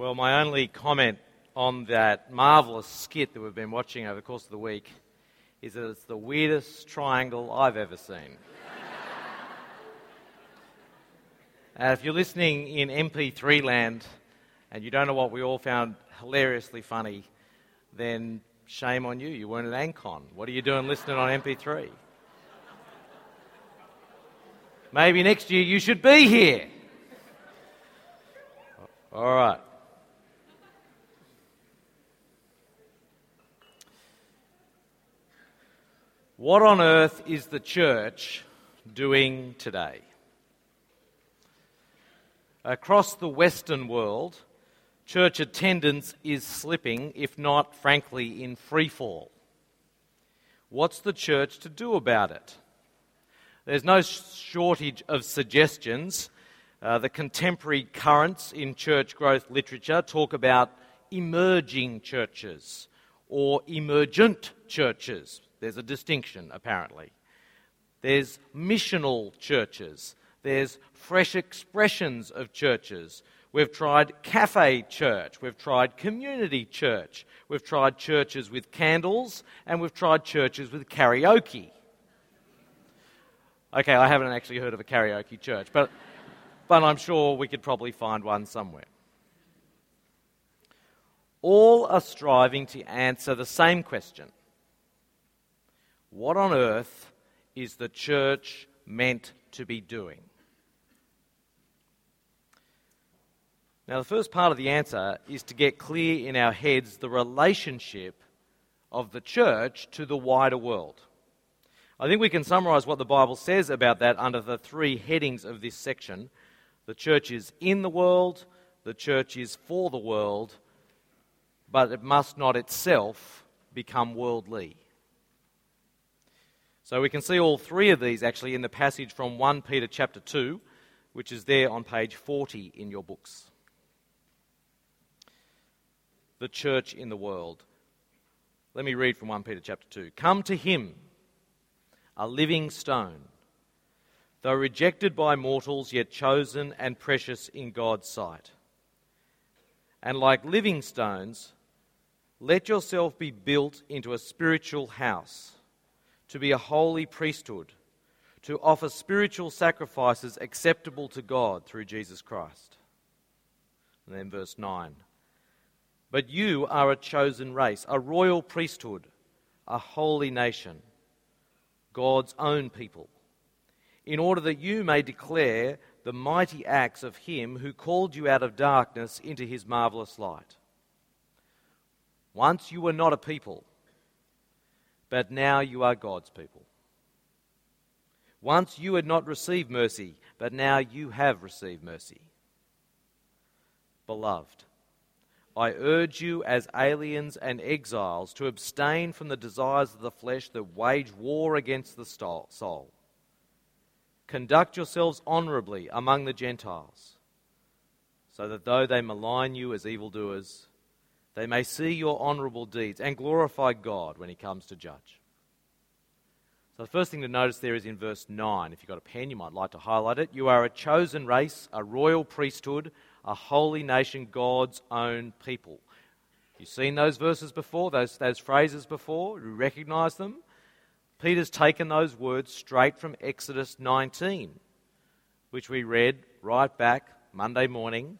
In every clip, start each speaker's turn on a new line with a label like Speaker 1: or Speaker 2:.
Speaker 1: Well, my only comment on that marvellous skit that we've been watching over the course of the week is that it's the weirdest triangle I've ever seen. uh, if you're listening in MP3 land and you don't know what we all found hilariously funny, then shame on you. You weren't at Ancon. What are you doing listening on MP3? Maybe next year you should be here. All right. What on earth is the church doing today? Across the Western world, church attendance is slipping, if not, frankly, in free fall. What's the church to do about it? There's no shortage of suggestions. Uh, the contemporary currents in church growth literature talk about emerging churches or emergent churches. There's a distinction, apparently. There's missional churches. There's fresh expressions of churches. We've tried cafe church. We've tried community church. We've tried churches with candles. And we've tried churches with karaoke. Okay, I haven't actually heard of a karaoke church, but, but I'm sure we could probably find one somewhere. All are striving to answer the same question what on earth is the church meant to be doing? Now, the first part of the answer is to get clear in our heads the relationship of the church to the wider world. I think we can summarize what the Bible says about that under the three headings of this section. The church is in the world, the church is for the world, but it must not itself become worldly. So we can see all three of these actually in the passage from 1 Peter chapter 2, which is there on page 40 in your books. The church in the world. Let me read from 1 Peter chapter 2. Come to him, a living stone, though rejected by mortals, yet chosen and precious in God's sight. And like living stones, let yourself be built into a spiritual house to be a holy priesthood, to offer spiritual sacrifices acceptable to God through Jesus Christ. And then verse 9. But you are a chosen race, a royal priesthood, a holy nation, God's own people, in order that you may declare the mighty acts of Him who called you out of darkness into His marvelous light. Once you were not a people but now you are God's people. Once you had not received mercy, but now you have received mercy. Beloved, I urge you as aliens and exiles to abstain from the desires of the flesh that wage war against the soul. Conduct yourselves honorably among the Gentiles, so that though they malign you as evildoers, they may see your honourable deeds and glorify God when He comes to judge. So, the first thing to notice there is in verse 9. If you've got a pen, you might like to highlight it. You are a chosen race, a royal priesthood, a holy nation, God's own people. You've seen those verses before, those, those phrases before, you recognise them. Peter's taken those words straight from Exodus 19, which we read right back Monday morning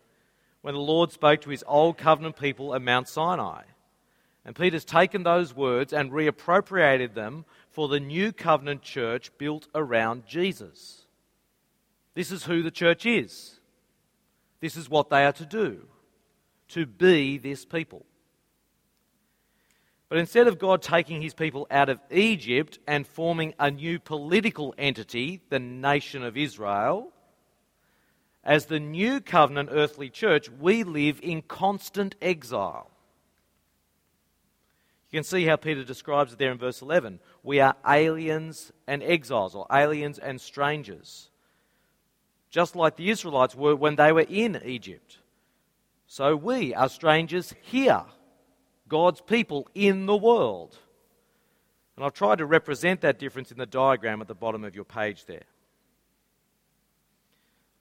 Speaker 1: when the Lord spoke to his old covenant people at Mount Sinai. And Peter's taken those words and reappropriated them for the new covenant church built around Jesus. This is who the church is. This is what they are to do to be this people. But instead of God taking his people out of Egypt and forming a new political entity, the nation of Israel, as the new covenant earthly church, we live in constant exile. You can see how Peter describes it there in verse 11. We are aliens and exiles, or aliens and strangers. Just like the Israelites were when they were in Egypt. So we are strangers here, God's people in the world. And I've tried to represent that difference in the diagram at the bottom of your page there.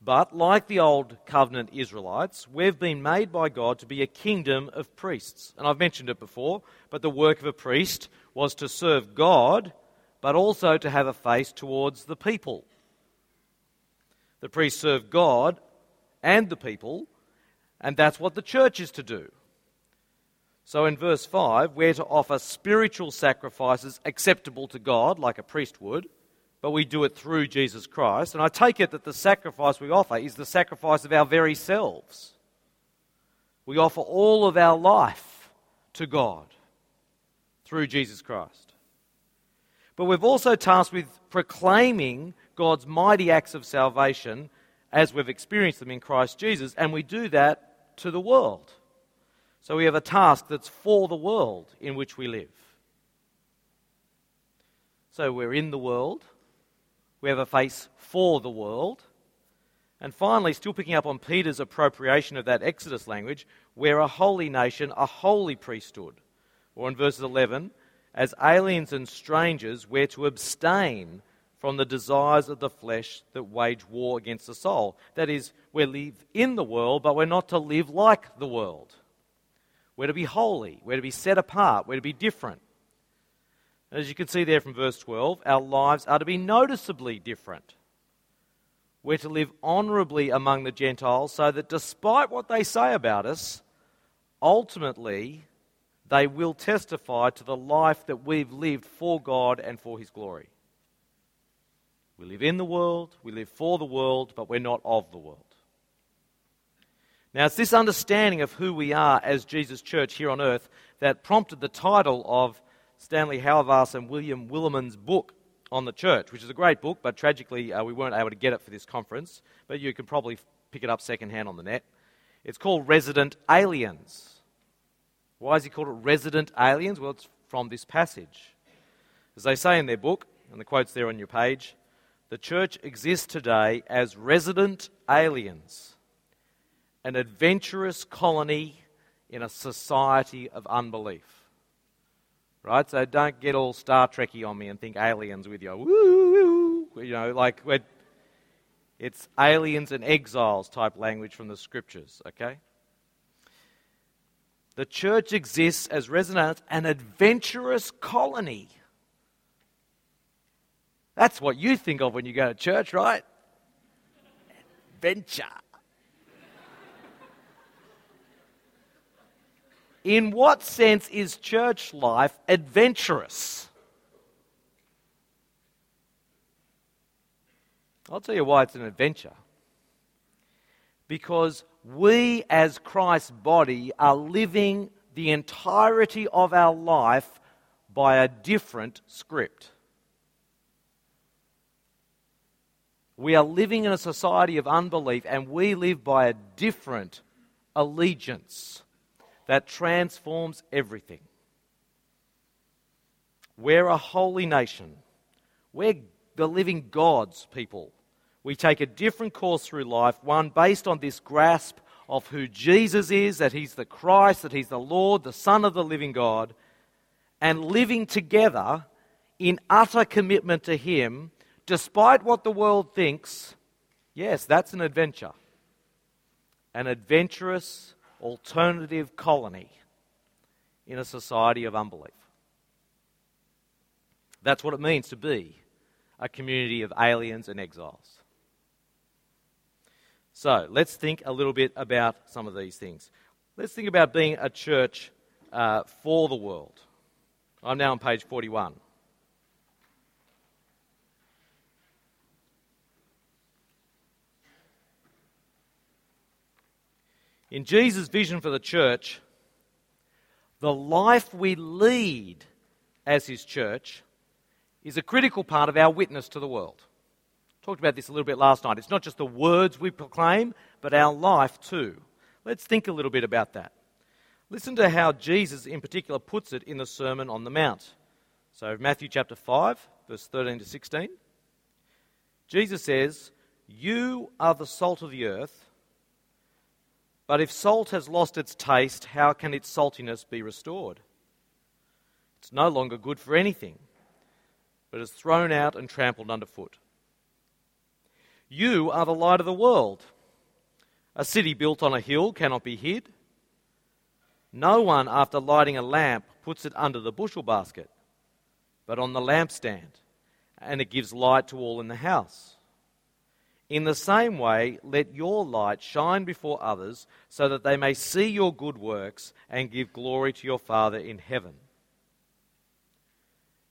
Speaker 1: But, like the old covenant Israelites, we've been made by God to be a kingdom of priests. And I've mentioned it before, but the work of a priest was to serve God, but also to have a face towards the people. The priest served God and the people, and that's what the church is to do. So in verse 5, we're to offer spiritual sacrifices acceptable to God, like a priest would but we do it through Jesus Christ. And I take it that the sacrifice we offer is the sacrifice of our very selves. We offer all of our life to God through Jesus Christ. But we've also tasked with proclaiming God's mighty acts of salvation as we've experienced them in Christ Jesus, and we do that to the world. So we have a task that's for the world in which we live. So we're in the world, we have a face for the world. And finally, still picking up on Peter's appropriation of that Exodus language, we're a holy nation, a holy priesthood. Or in verses 11, as aliens and strangers, we're to abstain from the desires of the flesh that wage war against the soul. That is, we live in the world, but we're not to live like the world. We're to be holy, we're to be set apart, we're to be different. As you can see there from verse 12, our lives are to be noticeably different. We're to live honourably among the Gentiles so that despite what they say about us, ultimately they will testify to the life that we've lived for God and for His glory. We live in the world, we live for the world, but we're not of the world. Now, it's this understanding of who we are as Jesus' church here on earth that prompted the title of Stanley Hauerwas and William Willimon's book on the church, which is a great book, but tragically uh, we weren't able to get it for this conference, but you can probably pick it up secondhand on the net. It's called Resident Aliens. Why is he called it Resident Aliens? Well, it's from this passage. As they say in their book, and the quote's there on your page, the church exists today as resident aliens, an adventurous colony in a society of unbelief. Right? So don't get all Star Trekky on me and think aliens with you. Woo. You know, like it's aliens and exiles type language from the scriptures, okay? The church exists as resident, an adventurous colony. That's what you think of when you go to church, right? Adventure. In what sense is church life adventurous? I'll tell you why it's an adventure. Because we, as Christ's body, are living the entirety of our life by a different script. We are living in a society of unbelief and we live by a different allegiance that transforms everything. We're a holy nation. We're the living God's people. We take a different course through life, one based on this grasp of who Jesus is, that He's the Christ, that He's the Lord, the Son of the living God, and living together in utter commitment to Him, despite what the world thinks. Yes, that's an adventure. An adventurous, alternative colony in a society of unbelief. That's what it means to be a community of aliens and exiles. So let's think a little bit about some of these things. Let's think about being a church uh, for the world. I'm now on page 41. In Jesus' vision for the church, the life we lead as his church is a critical part of our witness to the world. Talked about this a little bit last night. It's not just the words we proclaim, but our life too. Let's think a little bit about that. Listen to how Jesus, in particular, puts it in the Sermon on the Mount. So, Matthew chapter 5, verse 13 to 16. Jesus says, You are the salt of the earth. But if salt has lost its taste, how can its saltiness be restored? It's no longer good for anything, but is thrown out and trampled underfoot. You are the light of the world. A city built on a hill cannot be hid. No one, after lighting a lamp, puts it under the bushel basket, but on the lampstand, and it gives light to all in the house. In the same way, let your light shine before others, so that they may see your good works and give glory to your Father in heaven.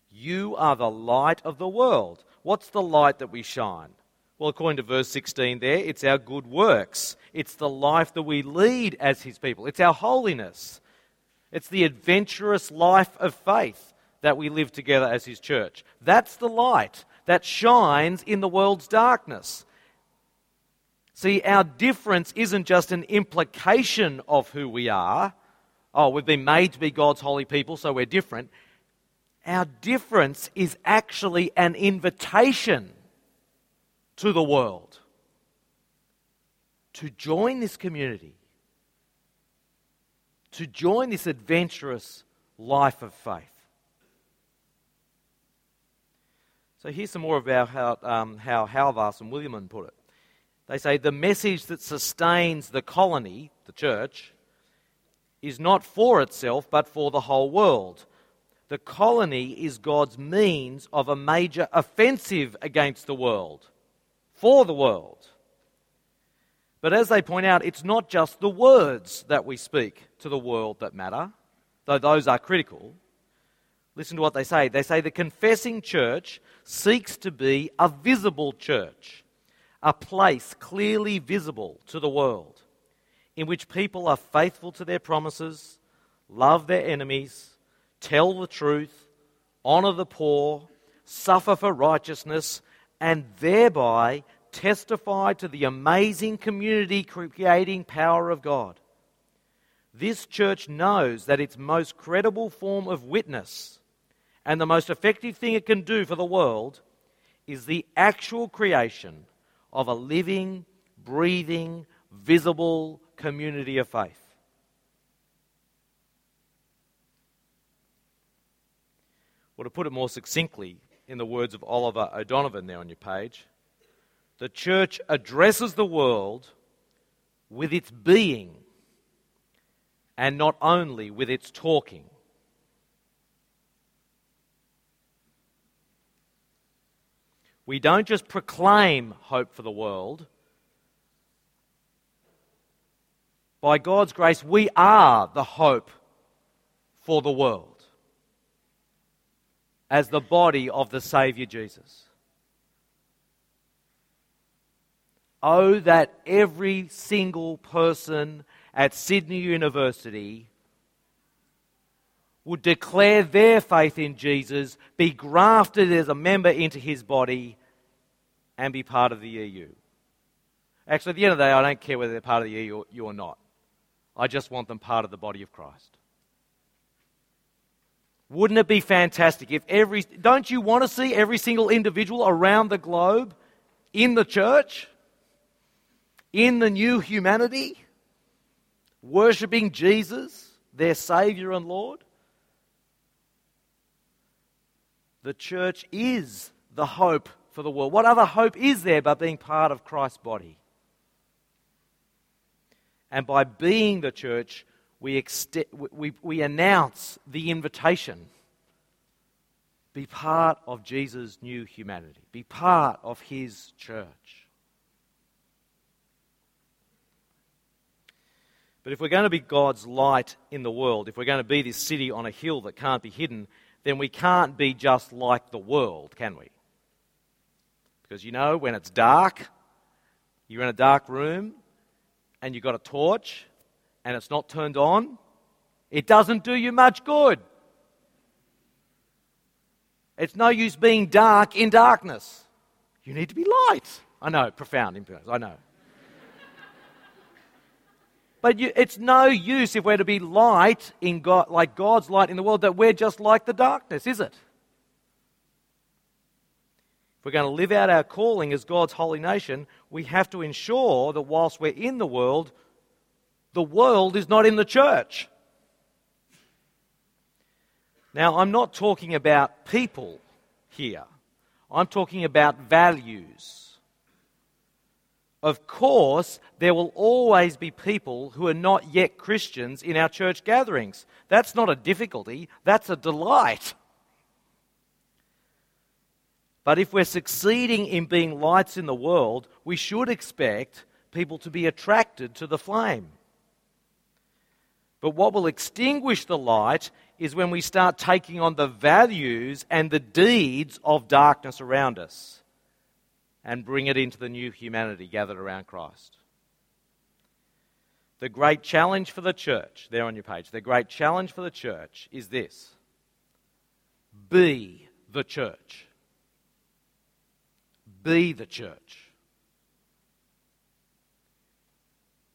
Speaker 1: You are the light of the world. What's the light that we shine? Well, according to verse 16 there, it's our good works. It's the life that we lead as His people. It's our holiness. It's the adventurous life of faith that we live together as His church. That's the light that shines in the world's darkness. See, our difference isn't just an implication of who we are. Oh, we've been made to be God's holy people, so we're different. Our difference is actually an invitation to the world to join this community, to join this adventurous life of faith. So here's some more about how, um, how Hauerwas and Willimon put it. They say the message that sustains the colony, the church, is not for itself but for the whole world. The colony is God's means of a major offensive against the world for the world. But as they point out, it's not just the words that we speak to the world that matter, though those are critical. Listen to what they say. They say the confessing church seeks to be a visible church, a place clearly visible to the world, in which people are faithful to their promises, love their enemies, tell the truth, honour the poor, suffer for righteousness, and thereby testify to the amazing community creating power of God. This church knows that its most credible form of witness and the most effective thing it can do for the world is the actual creation of a living, breathing, visible community of faith. Well, to put it more succinctly, in the words of Oliver O'Donovan there on your page. The church addresses the world with its being and not only with its talking. We don't just proclaim hope for the world. By God's grace, we are the hope for the world as the body of the Saviour Jesus. Oh, that every single person at Sydney University would declare their faith in Jesus, be grafted as a member into his body, and be part of the EU. Actually, at the end of the day, I don't care whether they're part of the EU or not. I just want them part of the body of Christ. Wouldn't it be fantastic if every. Don't you want to see every single individual around the globe in the church? In the new humanity? Worshipping Jesus, their Saviour and Lord? The church is the hope for the world. What other hope is there but being part of Christ's body? And by being the church, we, we, we announce the invitation be part of Jesus' new humanity, be part of his church. But if we're going to be God's light in the world, if we're going to be this city on a hill that can't be hidden, then we can't be just like the world, can we? Because you know, when it's dark, you're in a dark room and you've got a torch and it's not turned on, it doesn't do you much good. It's no use being dark in darkness. You need to be light. I know, profound influence, I know. But you, it's no use if we're to be light in God, like God's light in the world, that we're just like the darkness, is it? If we're going to live out our calling as God's holy nation, we have to ensure that whilst we're in the world, the world is not in the church. Now, I'm not talking about people here, I'm talking about values. Of course, there will always be people who are not yet Christians in our church gatherings. That's not a difficulty, that's a delight. But if we're succeeding in being lights in the world, we should expect people to be attracted to the flame. But what will extinguish the light is when we start taking on the values and the deeds of darkness around us and bring it into the new humanity gathered around Christ. The great challenge for the church, there on your page, the great challenge for the church is this be the church. Be the church.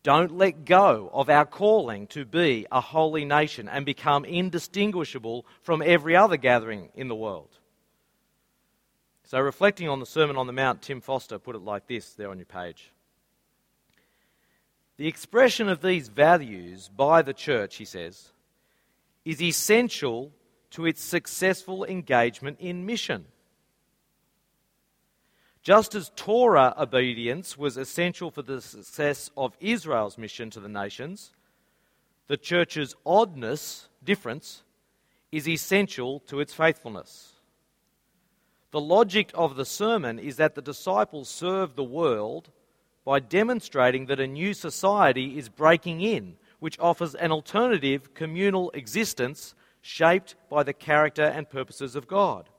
Speaker 1: Don't let go of our calling to be a holy nation and become indistinguishable from every other gathering in the world. So, reflecting on the Sermon on the Mount, Tim Foster put it like this there on your page. The expression of these values by the church, he says, is essential to its successful engagement in mission. Just as Torah obedience was essential for the success of Israel's mission to the nations, the church's oddness, difference, is essential to its faithfulness. The logic of the sermon is that the disciples serve the world by demonstrating that a new society is breaking in, which offers an alternative communal existence shaped by the character and purposes of God.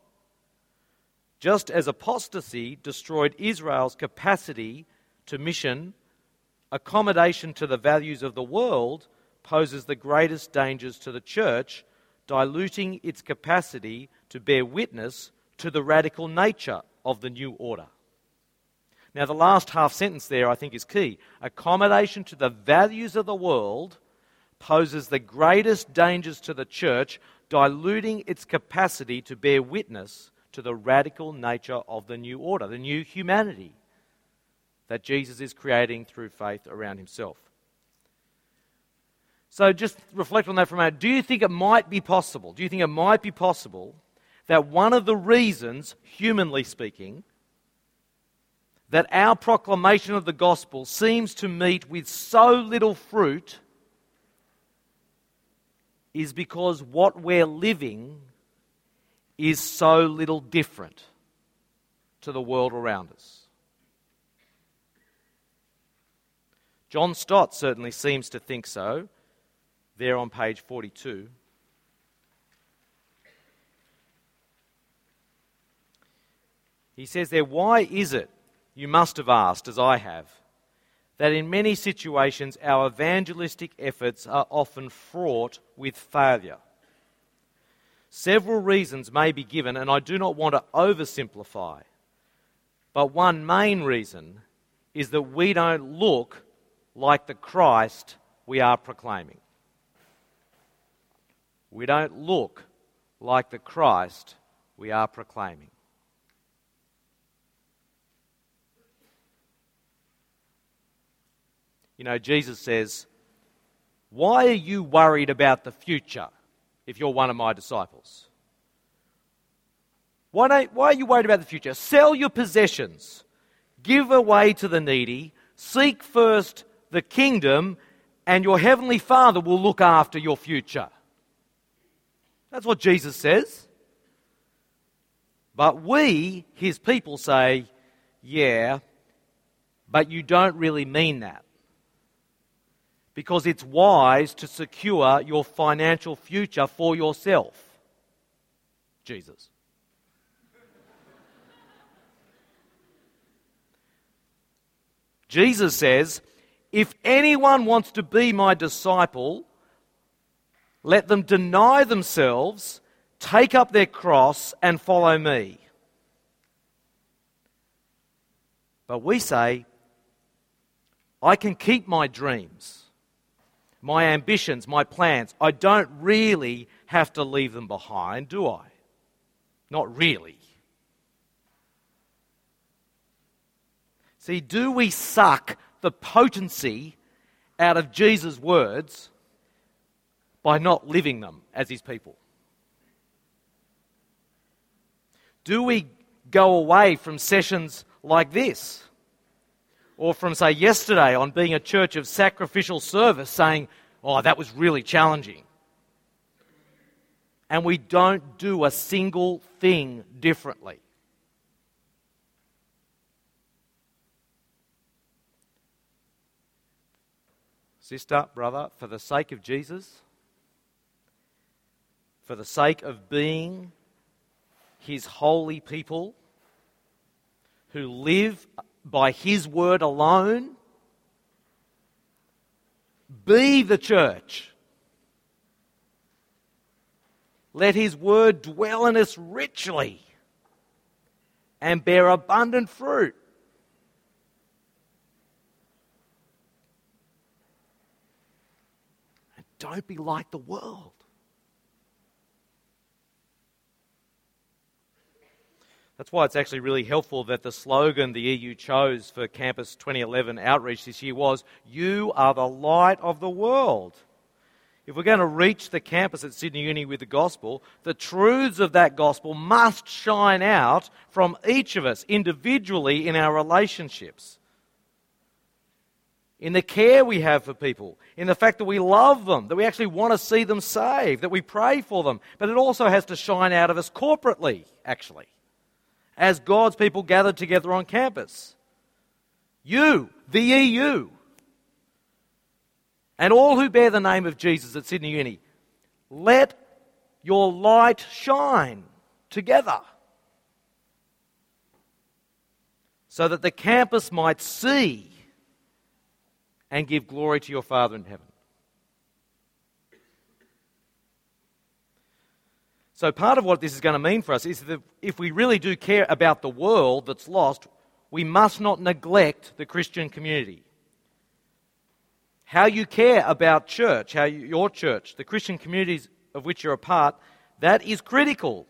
Speaker 1: Just as apostasy destroyed Israel's capacity to mission, accommodation to the values of the world poses the greatest dangers to the church, diluting its capacity to bear witness to the radical nature of the new order. Now, the last half sentence there I think is key. Accommodation to the values of the world poses the greatest dangers to the church, diluting its capacity to bear witness to the radical nature of the new order, the new humanity that Jesus is creating through faith around himself. So just reflect on that for a moment. Do you think it might be possible? Do you think it might be possible that one of the reasons, humanly speaking, that our proclamation of the gospel seems to meet with so little fruit is because what we're living is so little different to the world around us. John Stott certainly seems to think so, there on page 42. He says there, Why is it, you must have asked, as I have, that in many situations our evangelistic efforts are often fraught with failure? Several reasons may be given, and I do not want to oversimplify. But one main reason is that we don't look like the Christ we are proclaiming. We don't look like the Christ we are proclaiming. You know, Jesus says, Why are you worried about the future? If you're one of my disciples? Why, why are you worried about the future? Sell your possessions, give away to the needy, seek first the kingdom, and your heavenly Father will look after your future. That's what Jesus says. But we, his people, say, yeah, but you don't really mean that because it's wise to secure your financial future for yourself. Jesus. Jesus says, If anyone wants to be my disciple, let them deny themselves, take up their cross, and follow me. But we say, I can keep my dreams my ambitions, my plans. I don't really have to leave them behind, do I? Not really. See, do we suck the potency out of Jesus' words by not living them as his people? Do we go away from sessions like this or from, say, yesterday on being a church of sacrificial service, saying, oh, that was really challenging. And we don't do a single thing differently. Sister, brother, for the sake of Jesus, for the sake of being his holy people who live by his word alone, be the church. Let his word dwell in us richly and bear abundant fruit. And don't be like the world. That's why it's actually really helpful that the slogan the EU chose for Campus 2011 outreach this year was You are the light of the world. If we're going to reach the campus at Sydney Uni with the gospel, the truths of that gospel must shine out from each of us individually in our relationships. In the care we have for people, in the fact that we love them, that we actually want to see them saved, that we pray for them. But it also has to shine out of us corporately, actually as God's people gathered together on campus. You, the EU, and all who bear the name of Jesus at Sydney Uni, let your light shine together so that the campus might see and give glory to your Father in heaven. So, part of what this is going to mean for us is that if we really do care about the world that's lost, we must not neglect the Christian community. How you care about church, how you, your church, the Christian communities of which you're a part, that is critical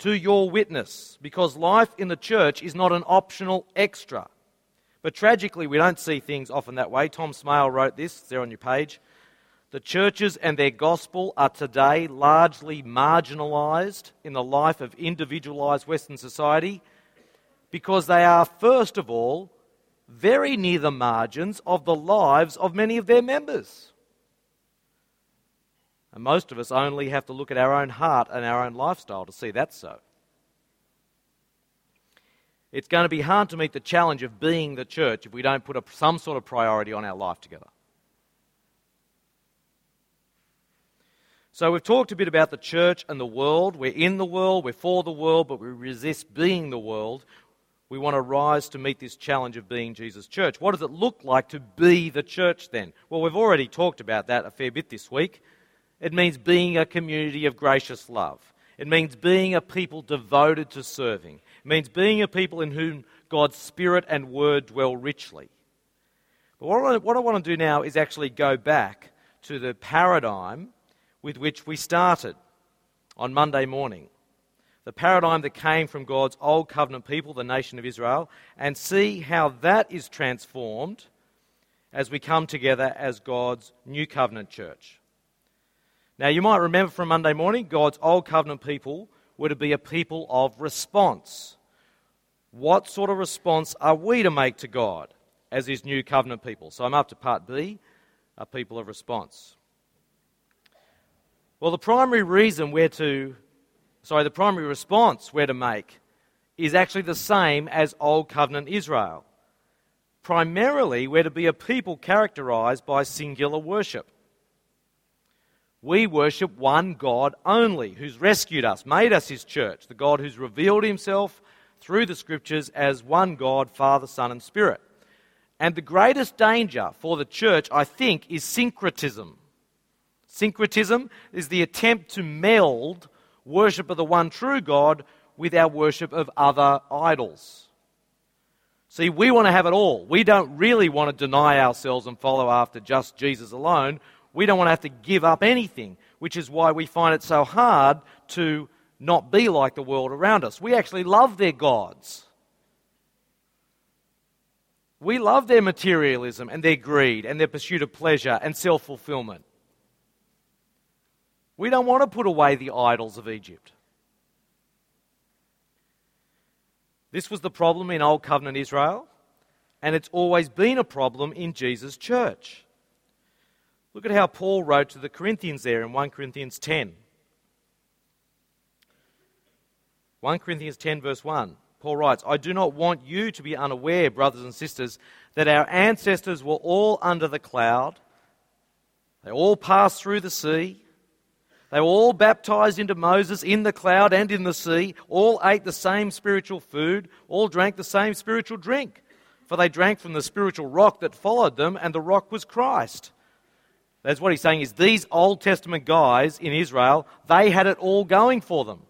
Speaker 1: to your witness because life in the church is not an optional extra. But tragically, we don't see things often that way. Tom Smail wrote this, it's there on your page. The churches and their gospel are today largely marginalized in the life of individualized Western society because they are, first of all, very near the margins of the lives of many of their members. And most of us only have to look at our own heart and our own lifestyle to see that so. It's going to be hard to meet the challenge of being the church if we don't put a, some sort of priority on our life together. So we've talked a bit about the church and the world. We're in the world, we're for the world, but we resist being the world. We want to rise to meet this challenge of being Jesus' church. What does it look like to be the church then? Well, we've already talked about that a fair bit this week. It means being a community of gracious love. It means being a people devoted to serving. It means being a people in whom God's Spirit and Word dwell richly. But what I, what I want to do now is actually go back to the paradigm with which we started on Monday morning. The paradigm that came from God's old covenant people, the nation of Israel, and see how that is transformed as we come together as God's new covenant church. Now, you might remember from Monday morning, God's old covenant people were to be a people of response. What sort of response are we to make to God as His new covenant people? So I'm up to part B, a people of response. Well, the primary reason we're to, sorry, the primary response we're to make is actually the same as Old Covenant Israel. Primarily, we're to be a people characterized by singular worship. We worship one God only, who's rescued us, made us his church, the God who's revealed himself through the scriptures as one God, Father, Son, and Spirit. And the greatest danger for the church, I think, is syncretism. Syncretism is the attempt to meld worship of the one true God with our worship of other idols. See, we want to have it all. We don't really want to deny ourselves and follow after just Jesus alone. We don't want to have to give up anything, which is why we find it so hard to not be like the world around us. We actually love their gods. We love their materialism and their greed and their pursuit of pleasure and self fulfillment. We don't want to put away the idols of Egypt. This was the problem in Old Covenant Israel. and it's always been a problem in Jesus' church. Look at how Paul wrote to the Corinthians there in 1 Corinthians 10. 1 Corinthians 10, verse 1. Paul writes, I do not want you to be unaware, brothers and sisters, that our ancestors were all under the cloud. They all passed through the sea. They were all baptized into Moses in the cloud and in the sea. All ate the same spiritual food. All drank the same spiritual drink. For they drank from the spiritual rock that followed them, and the rock was Christ. That's what he's saying is these Old Testament guys in Israel, they had it all going for them.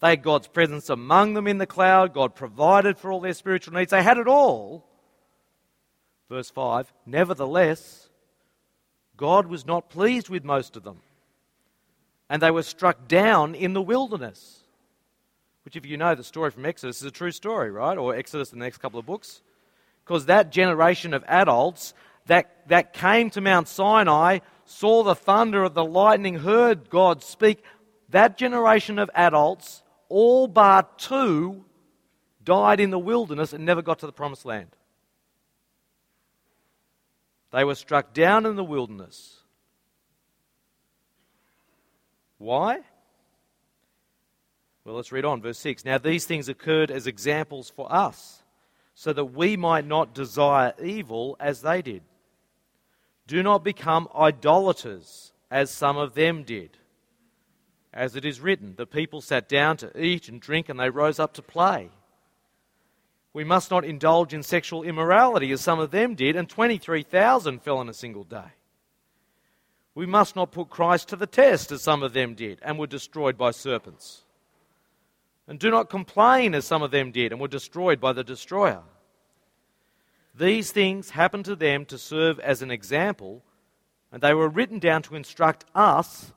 Speaker 1: They had God's presence among them in the cloud. God provided for all their spiritual needs. They had it all. Verse 5 Nevertheless, God was not pleased with most of them, and they were struck down in the wilderness. Which, if you know the story from Exodus, is a true story, right? Or Exodus, the next couple of books. Because that generation of adults that, that came to Mount Sinai, saw the thunder of the lightning, heard God speak, that generation of adults all but two died in the wilderness and never got to the promised land. They were struck down in the wilderness. Why? Well, let's read on, verse 6. Now, these things occurred as examples for us, so that we might not desire evil as they did. Do not become idolaters, as some of them did. As it is written, the people sat down to eat and drink, and they rose up to play. We must not indulge in sexual immorality, as some of them did, and 23,000 fell in a single day. We must not put Christ to the test, as some of them did, and were destroyed by serpents. And do not complain, as some of them did, and were destroyed by the destroyer. These things happened to them to serve as an example, and they were written down to instruct us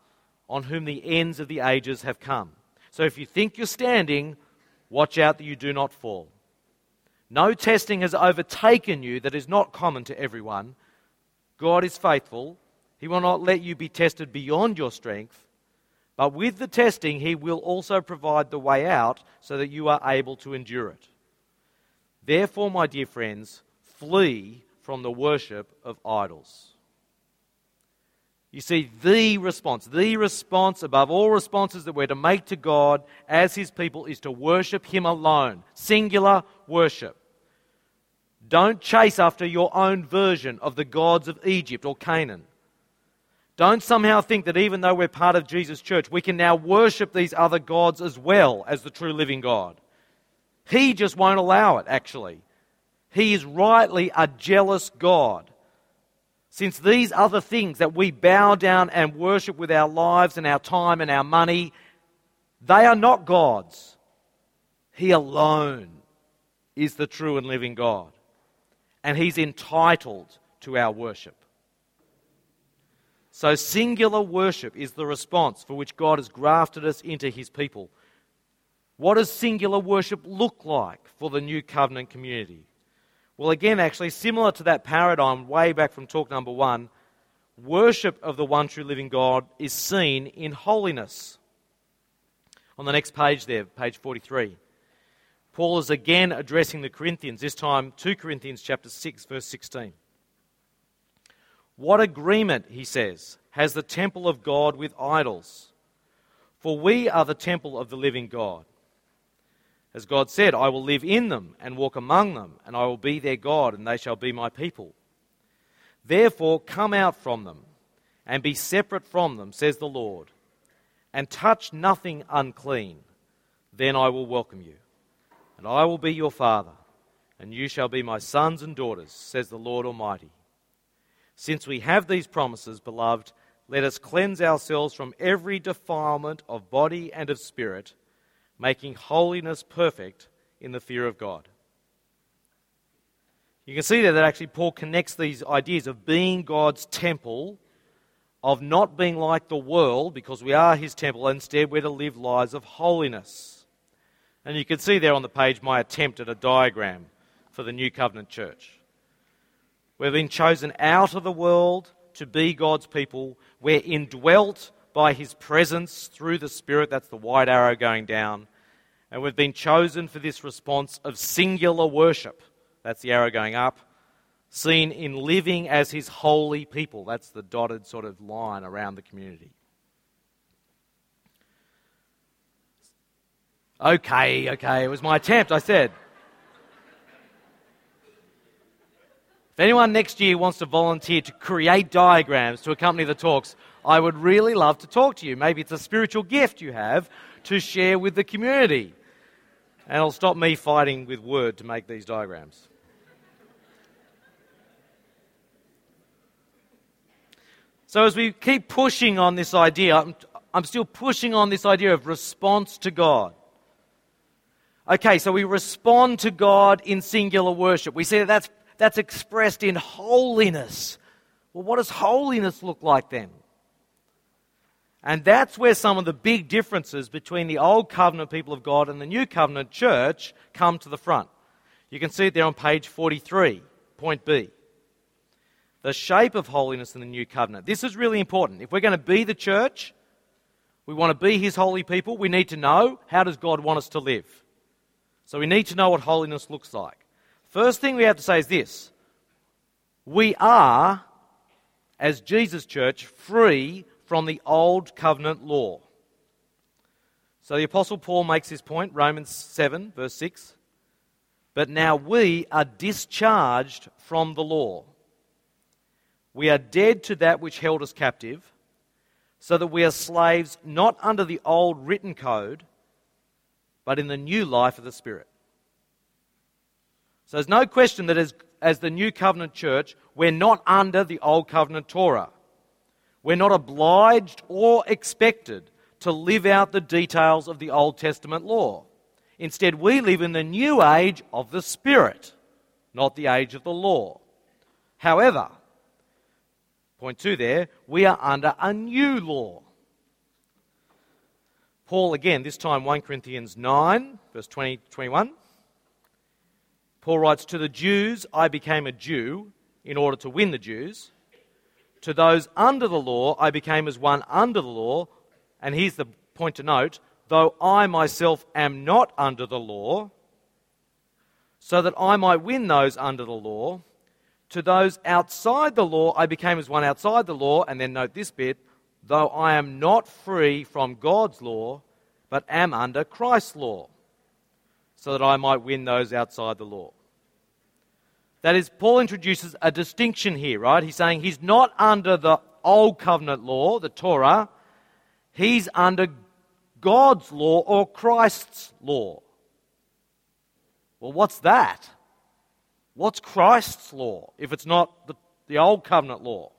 Speaker 1: on whom the ends of the ages have come. So if you think you're standing, watch out that you do not fall. No testing has overtaken you that is not common to everyone. God is faithful. He will not let you be tested beyond your strength. But with the testing, He will also provide the way out so that you are able to endure it. Therefore, my dear friends, flee from the worship of idols. You see, the response, the response above all responses that we're to make to God as His people is to worship Him alone. Singular worship. Don't chase after your own version of the gods of Egypt or Canaan. Don't somehow think that even though we're part of Jesus' church, we can now worship these other gods as well as the true living God. He just won't allow it, actually. He is rightly a jealous God. Since these other things that we bow down and worship with our lives and our time and our money, they are not gods. He alone is the true and living God. And He's entitled to our worship. So, singular worship is the response for which God has grafted us into His people. What does singular worship look like for the new covenant community? Well, again, actually, similar to that paradigm way back from talk number one, worship of the one true living God is seen in holiness. On the next page there, page 43, Paul is again addressing the Corinthians, this time 2 Corinthians chapter 6, verse 16. What agreement, he says, has the temple of God with idols? For we are the temple of the living God. As God said, I will live in them and walk among them, and I will be their God, and they shall be my people. Therefore, come out from them and be separate from them, says the Lord, and touch nothing unclean. Then I will welcome you, and I will be your father, and you shall be my sons and daughters, says the Lord Almighty. Since we have these promises, beloved, let us cleanse ourselves from every defilement of body and of spirit making holiness perfect in the fear of God. You can see there that actually Paul connects these ideas of being God's temple, of not being like the world because we are his temple, instead, we're to live lives of holiness. And you can see there on the page my attempt at a diagram for the New Covenant Church. We've been chosen out of the world to be God's people. We're indwelt by his presence through the Spirit. That's the white arrow going down. And we've been chosen for this response of singular worship. That's the arrow going up. seen in living as his holy people. That's the dotted sort of line around the community. Okay, okay, it was my attempt, I said. If anyone next year wants to volunteer to create diagrams to accompany the talks, I would really love to talk to you. Maybe it's a spiritual gift you have to share with the community. And it'll stop me fighting with Word to make these diagrams. So, as we keep pushing on this idea, I'm, I'm still pushing on this idea of response to God. Okay, so we respond to God in singular worship. We see that that's, that's expressed in holiness. Well, what does holiness look like then? And that's where some of the big differences between the Old Covenant people of God and the New Covenant church come to the front. You can see it there on page 43, point B the shape of holiness in the new covenant. This is really important. If we're going to be the church, we want to be his holy people, we need to know how does God want us to live. So we need to know what holiness looks like. First thing we have to say is this. We are as Jesus church free from the old covenant law. So the apostle Paul makes this point, Romans 7 verse 6. But now we are discharged from the law we are dead to that which held us captive, so that we are slaves not under the old written code, but in the new life of the Spirit. So there's no question that as, as the new covenant church, we're not under the old covenant Torah. We're not obliged or expected to live out the details of the Old Testament law. Instead, we live in the new age of the Spirit, not the age of the law. However, Point two there, we are under a new law. Paul, again, this time 1 Corinthians 9, verse 20 21. Paul writes, To the Jews I became a Jew in order to win the Jews. To those under the law I became as one under the law. And here's the point to note though I myself am not under the law, so that I might win those under the law. To those outside the law, I became as one outside the law. And then note this bit though I am not free from God's law, but am under Christ's law, so that I might win those outside the law. That is, Paul introduces a distinction here, right? He's saying he's not under the old covenant law, the Torah, he's under God's law or Christ's law. Well, what's that? What's Christ's law if it's not the, the old covenant law?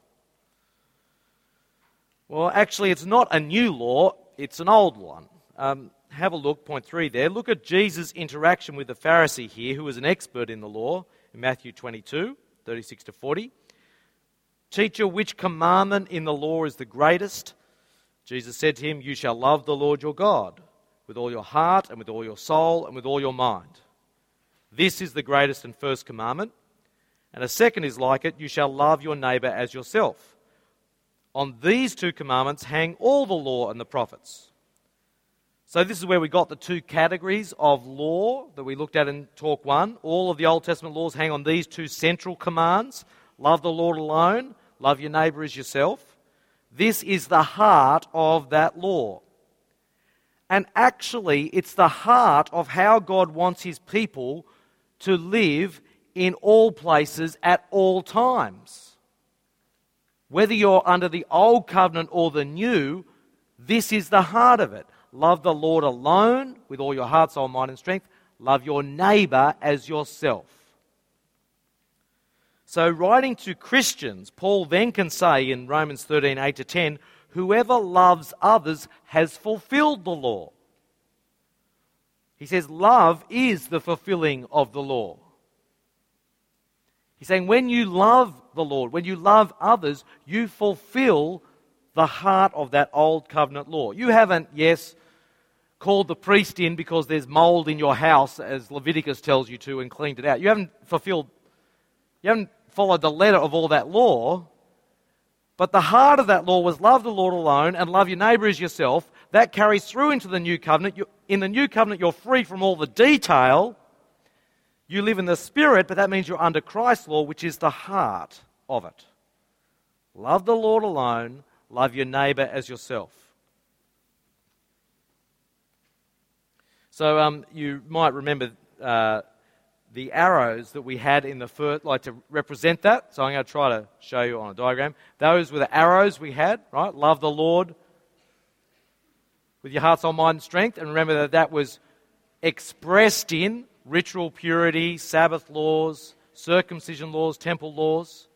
Speaker 1: Well, actually, it's not a new law, it's an old one. Um, have a look, point three there. Look at Jesus' interaction with the Pharisee here, who was an expert in the law, in Matthew 22, 36 to 40. Teacher, which commandment in the law is the greatest? Jesus said to him, You shall love the Lord your God with all your heart, and with all your soul, and with all your mind. This is the greatest and first commandment. And a second is like it you shall love your neighbor as yourself. On these two commandments hang all the law and the prophets. So, this is where we got the two categories of law that we looked at in Talk 1. All of the Old Testament laws hang on these two central commands love the Lord alone, love your neighbor as yourself. This is the heart of that law. And actually, it's the heart of how God wants his people to live in all places at all times. Whether you're under the old covenant or the new, this is the heart of it. Love the Lord alone with all your heart, soul, mind, and strength. Love your neighbor as yourself. So, writing to Christians, Paul then can say in Romans 13 8 to 10, whoever loves others has fulfilled the law. He says, Love is the fulfilling of the law. He's saying, when you love the Lord, when you love others, you fulfill the heart of that old covenant law. You haven't, yes, called the priest in because there's mold in your house, as Leviticus tells you to, and cleaned it out. You haven't fulfilled, you haven't followed the letter of all that law. But the heart of that law was love the Lord alone and love your neighbor as yourself. That carries through into the new covenant. in the new covenant, you're free from all the detail. You live in the Spirit, but that means you're under Christ's law, which is the heart of it. Love the Lord alone, love your neighbor as yourself. So um, you might remember uh, the arrows that we had in the first, like to represent that. So I'm going to try to show you on a diagram. Those were the arrows we had, right? Love the Lord with your heart, soul, mind, and strength. And remember that that was expressed in ritual purity, Sabbath laws, circumcision laws, temple laws.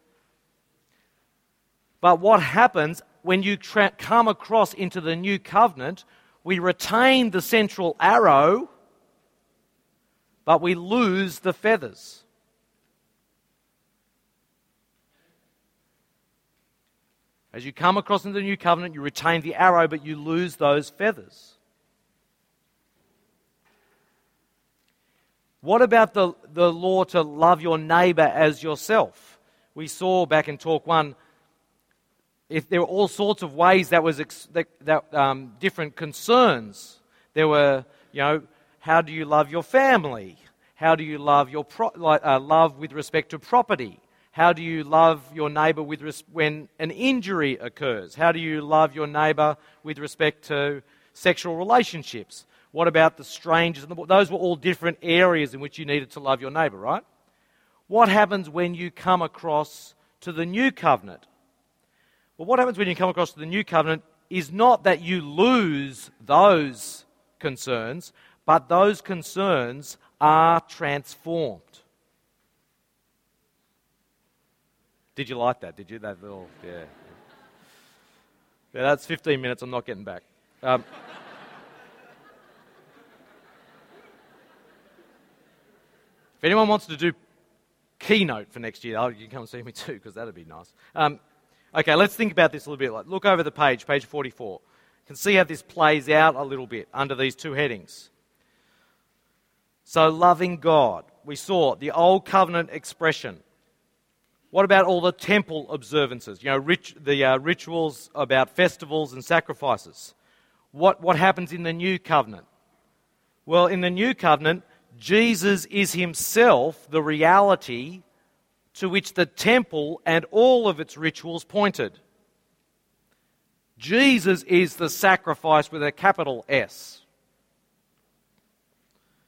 Speaker 1: But what happens when you tra- come across into the new covenant? We retain the central arrow, but we lose the feathers. As you come across into the new covenant, you retain the arrow, but you lose those feathers. What about the, the law to love your neighbor as yourself? We saw back in Talk 1, if there were all sorts of ways that was ex, that, that um, different concerns. There were, you know, how do you love your family? How do you love your pro, uh, love with respect to property? How do you love your neighbor with res- when an injury occurs? How do you love your neighbor with respect to sexual relationships? What about the strangers? The, those were all different areas in which you needed to love your neighbor, right? What happens when you come across to the new covenant? Well, what happens when you come across the new covenant is not that you lose those concerns, but those concerns are transformed. Did you like that? Did you? That little, yeah. Yeah, that's 15 minutes I'm not getting back. Um, if anyone wants to do keynote for next year, you can come see me too, because that'd be nice. Um, okay, let's think about this a little bit. Look over the page, page 44. You can see how this plays out a little bit under these two headings. So, loving God. We saw the old covenant expression. What about all the temple observances? You know, the uh, rituals about festivals and sacrifices. What, what happens in the new covenant? Well, in the new covenant, Jesus is himself the reality to which the temple and all of its rituals pointed. Jesus is the sacrifice with a capital S.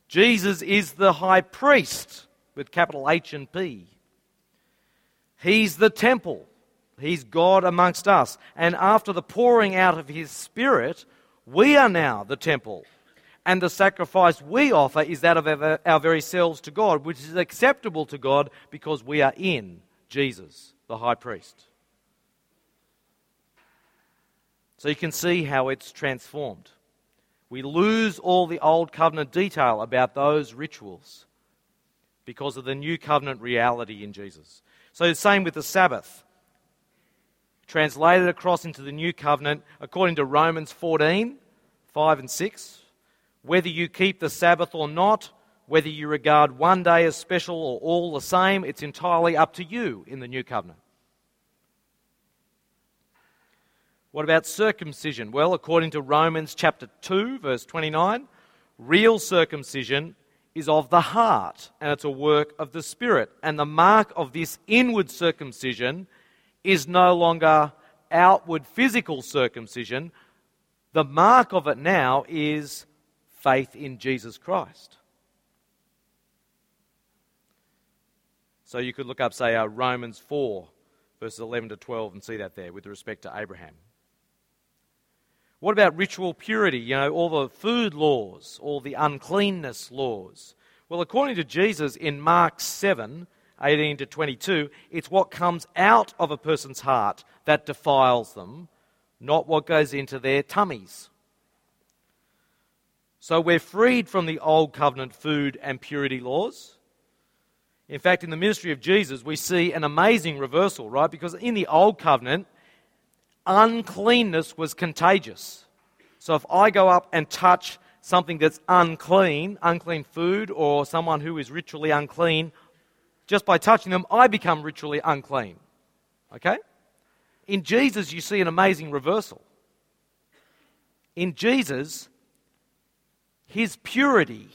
Speaker 1: Jesus is the high priest with capital H and P. He's the temple. He's God amongst us. And after the pouring out of His Spirit, we are now the temple. And the sacrifice we offer is that of our very selves to God, which is acceptable to God because we are in Jesus, the high priest. So you can see how it's transformed. We lose all the old covenant detail about those rituals because of the new covenant reality in Jesus. So, the same with the Sabbath. Translated across into the new covenant, according to Romans 14 5 and 6. Whether you keep the Sabbath or not, whether you regard one day as special or all the same, it's entirely up to you in the new covenant. What about circumcision? Well, according to Romans chapter 2, verse 29, real circumcision is of the heart, and it's a work of the Spirit. And the mark of this inward circumcision is no longer outward physical circumcision. The mark of it now is faith in Jesus Christ. So you could look up, say, uh, Romans 4, verses 11 to 12, and see that there with respect to Abraham. What about ritual purity? You know, all the food laws, all the uncleanness laws. Well, according to Jesus in Mark 7 18 to 22, it's what comes out of a person's heart that defiles them, not what goes into their tummies. So we're freed from the old covenant food and purity laws. In fact, in the ministry of Jesus, we see an amazing reversal, right? Because in the old covenant, uncleanness was contagious. So if I go up and touch something that's unclean, unclean food, or someone who is ritually unclean, just by touching them, I become ritually unclean. Okay? In Jesus, you see an amazing reversal. In Jesus, his purity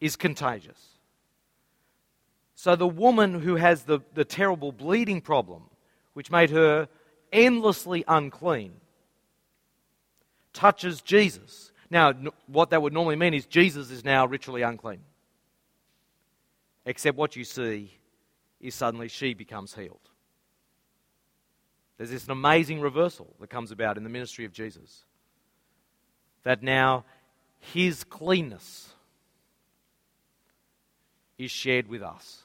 Speaker 1: is contagious. So the woman who has the, the terrible bleeding problem, which made her endlessly unclean, touches Jesus. Now, what that would normally mean is Jesus is now ritually unclean. Except what you see is suddenly she becomes healed. There's this amazing reversal that comes about in the ministry of Jesus. That now his cleanness is shared with us.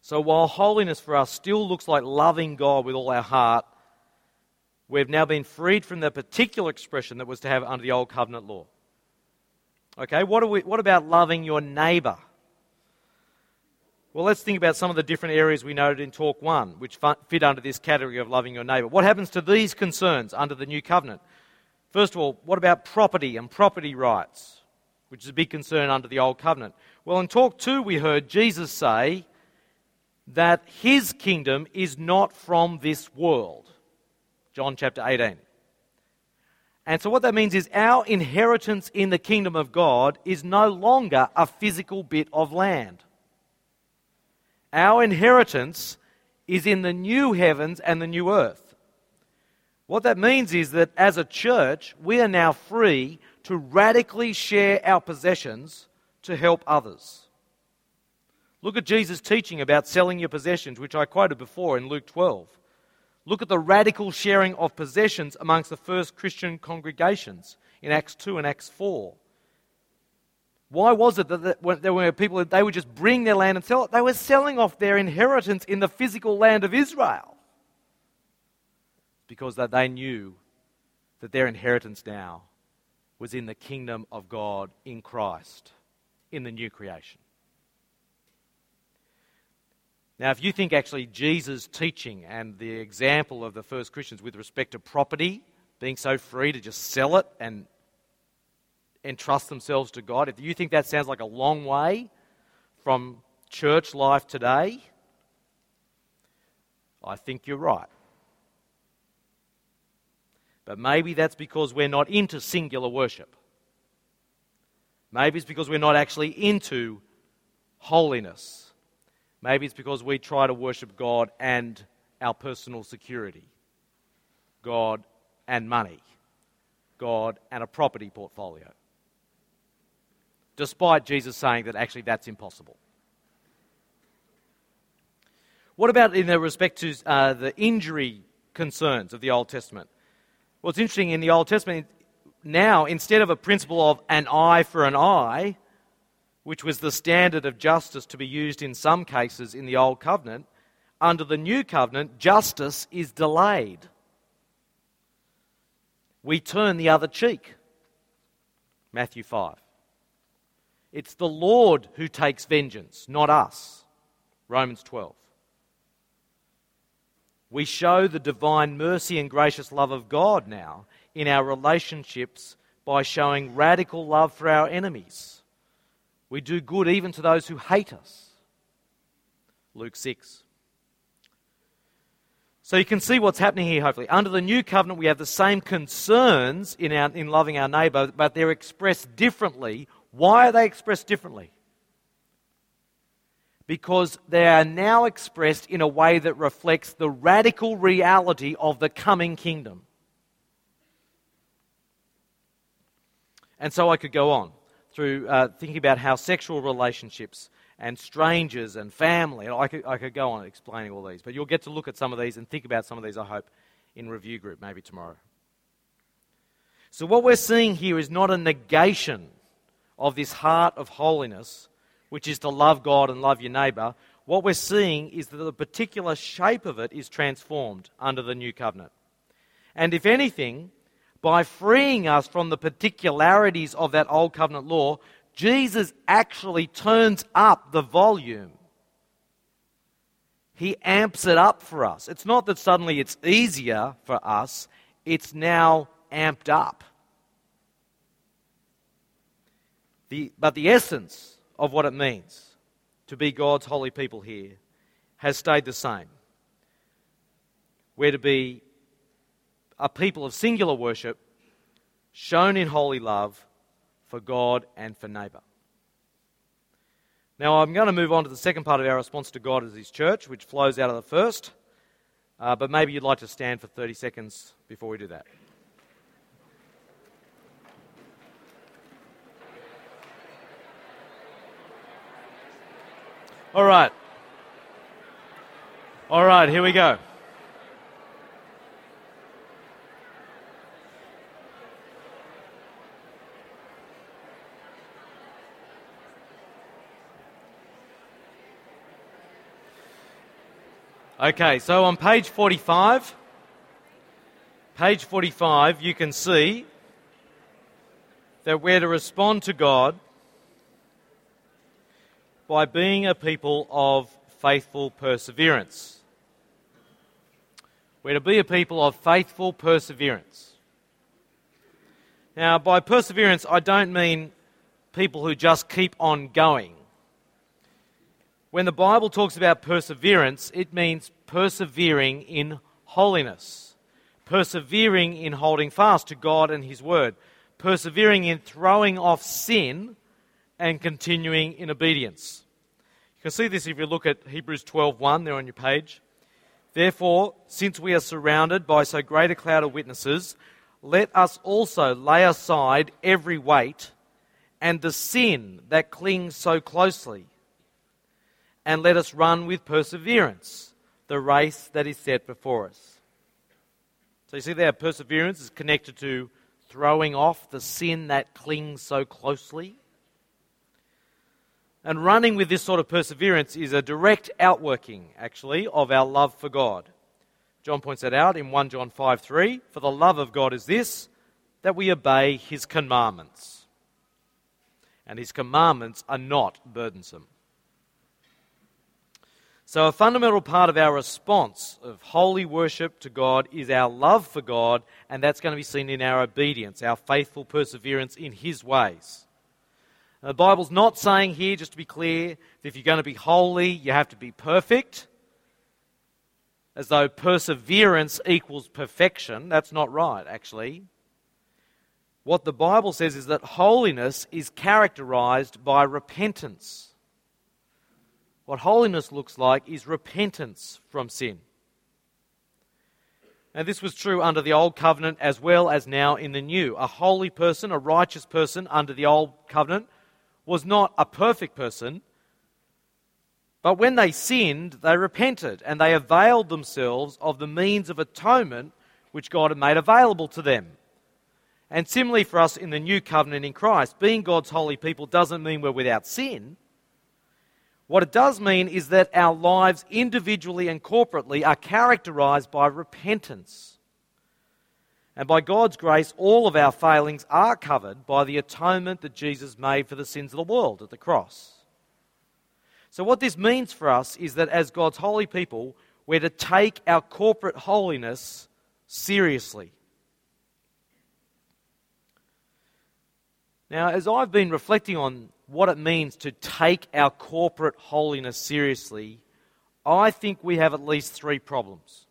Speaker 1: So while holiness for us still looks like loving God with all our heart, we've now been freed from the particular expression that was to have under the old covenant law. Okay, what, we, what about loving your neighbour? Well, let's think about some of the different areas we noted in Talk 1, which fit under this category of loving your neighbour. What happens to these concerns under the new covenant? First of all, what about property and property rights, which is a big concern under the old covenant? Well, in Talk 2, we heard Jesus say that his kingdom is not from this world. John chapter 18. And so, what that means is our inheritance in the kingdom of God is no longer a physical bit of land. Our inheritance is in the new heavens and the new earth. What that means is that as a church, we are now free to radically share our possessions to help others. Look at Jesus' teaching about selling your possessions, which I quoted before in Luke 12. Look at the radical sharing of possessions amongst the first Christian congregations in Acts 2 and Acts 4. Why was it that there were people that they would just bring their land and sell it? They were selling off their inheritance in the physical land of Israel because that they knew that their inheritance now was in the kingdom of God in Christ, in the new creation. Now, if you think actually Jesus' teaching and the example of the first Christians with respect to property, being so free to just sell it and entrust themselves to God, if you think that sounds like a long way from church life today, I think you're right. But maybe that's because we're not into singular worship. Maybe it's because we're not actually into holiness. Maybe it's because we try to worship God and our personal security, God and money, God and a property portfolio. Despite Jesus saying that actually that's impossible. What about in respect to uh, the injury concerns of the Old Testament? Well, it's interesting in the Old Testament, now instead of a principle of an eye for an eye, which was the standard of justice to be used in some cases in the Old Covenant, under the New Covenant, justice is delayed. We turn the other cheek. Matthew 5. It's the Lord who takes vengeance, not us. Romans 12. We show the divine mercy and gracious love of God now in our relationships by showing radical love for our enemies. We do good even to those who hate us. Luke 6. So you can see what's happening here, hopefully. Under the new covenant, we have the same concerns in, our, in loving our neighbour, but they're expressed differently. Why are they expressed differently? Because they are now expressed in a way that reflects the radical reality of the coming kingdom. And so I could go on through uh, thinking about how sexual relationships and strangers and family, I could, I could go on explaining all these, but you'll get to look at some of these and think about some of these, I hope, in review group maybe tomorrow. So, what we're seeing here is not a negation of this heart of holiness, which is to love God and love your neighbour. What we're seeing is that the particular shape of it is transformed under the new covenant. And if anything, by freeing us from the particularities of that old covenant law, Jesus actually turns up the volume. He amps it up for us. It's not that suddenly it's easier for us, it's now amped up. The, but the essence of what it means to be God's holy people here has stayed the same. We're to be a people of singular worship shown in holy love for God and for neighbour. Now, I'm going to move on to the second part of our response to God as His church, which flows out of the first. Uh, but maybe you'd like to stand for 30 seconds before we do that. All right. All right, here we go. Okay, so on page 45, page 45, you can see that we're to respond to God by being a people of faithful perseverance. We're to be a people of faithful perseverance. Now, by perseverance, I don't mean people who just keep on going. When the Bible talks about perseverance, it means persevering in holiness, persevering in holding fast to God and His Word, persevering in throwing off sin and continuing in obedience. You can see this if you look at Hebrews 12:1 there on your page. Therefore, since we are surrounded by so great a cloud of witnesses, let us also lay aside every weight and the sin that clings so closely, and let us run with perseverance the race that is set before us. So you see there, perseverance is connected to throwing off the sin that clings so closely. And running with this sort of perseverance is a direct outworking, actually, of our love for God. John points that out in 1 John 5 3. For the love of God is this, that we obey his commandments. And his commandments are not burdensome. So, a fundamental part of our response of holy worship to God is our love for God, and that's going to be seen in our obedience, our faithful perseverance in his ways. The Bible's not saying here, just to be clear, that if you're going to be holy, you have to be perfect, as though perseverance equals perfection. That's not right, actually. What the Bible says is that holiness is characterized by repentance. What holiness looks like is repentance from sin. And this was true under the Old Covenant as well as now in the New. A holy person, a righteous person under the Old Covenant, was not a perfect person, but when they sinned, they repented and they availed themselves of the means of atonement which God had made available to them. And similarly for us in the new covenant in Christ, being God's holy people doesn't mean we're without sin. What it does mean is that our lives individually and corporately are characterized by repentance. And by God's grace, all of our failings are covered by the atonement that Jesus made for the sins of the world at the cross. So, what this means for us is that as God's holy people, we're to take our corporate holiness seriously. Now, as I've been reflecting on what it means to take our corporate holiness seriously, I think we have at least three problems.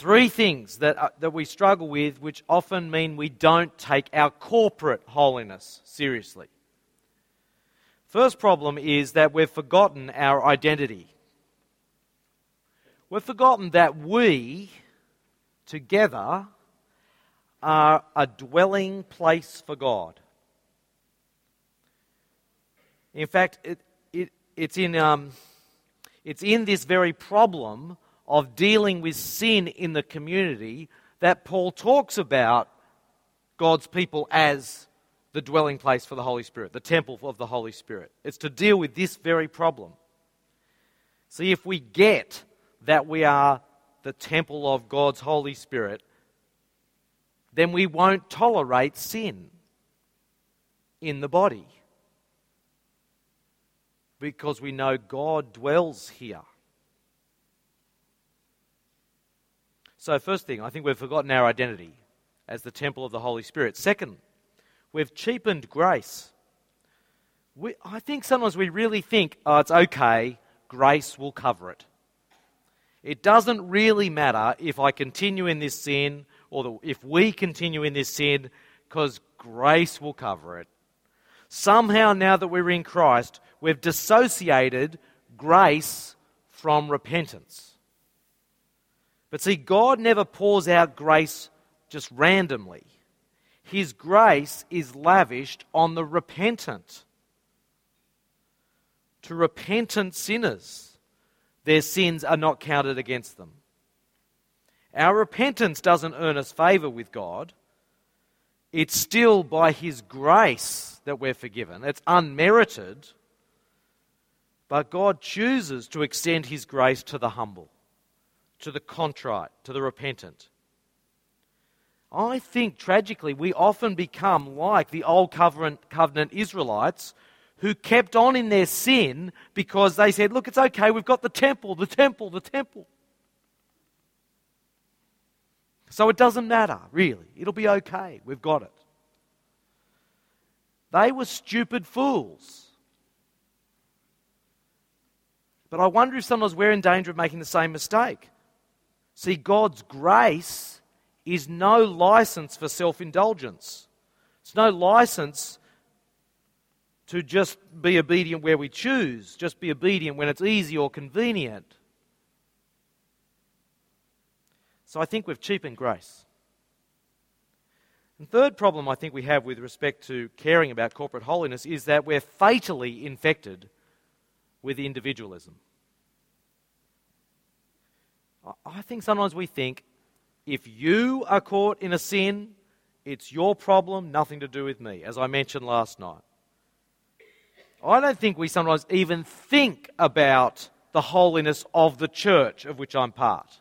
Speaker 1: Three things that, uh, that we struggle with, which often mean we don't take our corporate holiness seriously. First problem is that we've forgotten our identity. We've forgotten that we, together, are a dwelling place for God. In fact, it, it, it's, in, um, it's in this very problem of dealing with sin in the community that Paul talks about God's people as the dwelling place for the Holy Spirit, the temple of the Holy Spirit. It's to deal with this very problem. See, if we get that we are the temple of God's Holy Spirit, then we won't tolerate sin in the body because we know God dwells here. So, first thing, I think we've forgotten our identity as the temple of the Holy Spirit. Second, we've cheapened grace. We, I think sometimes we really think, oh, it's okay, grace will cover it. It doesn't really matter if I continue in this sin or the, if we continue in this sin because grace will cover it. Somehow, now that we're in Christ, we've dissociated grace from repentance. But see, God never pours out grace just randomly. His grace is lavished on the repentant. To repentant sinners, their sins are not counted against them. Our repentance doesn't earn us favour with God. It's still by His grace that we're forgiven. It's unmerited. But God chooses to extend His grace to the humble, to the contrite, to the repentant. I think tragically we often become like the old covenant, covenant Israelites who kept on in their sin because they said, Look, it's okay, we've got the temple, the temple, the temple. So it doesn't matter, really. It'll be okay. We've got it. They were stupid fools. But I wonder if sometimes we're in danger of making the same mistake. See, God's grace is no license for self indulgence, it's no license to just be obedient where we choose, just be obedient when it's easy or convenient. So I think we've cheapened grace. And third problem I think we have with respect to caring about corporate holiness is that we're fatally infected with individualism. I think sometimes we think if you are caught in a sin, it's your problem, nothing to do with me, as I mentioned last night. I don't think we sometimes even think about the holiness of the church of which I'm part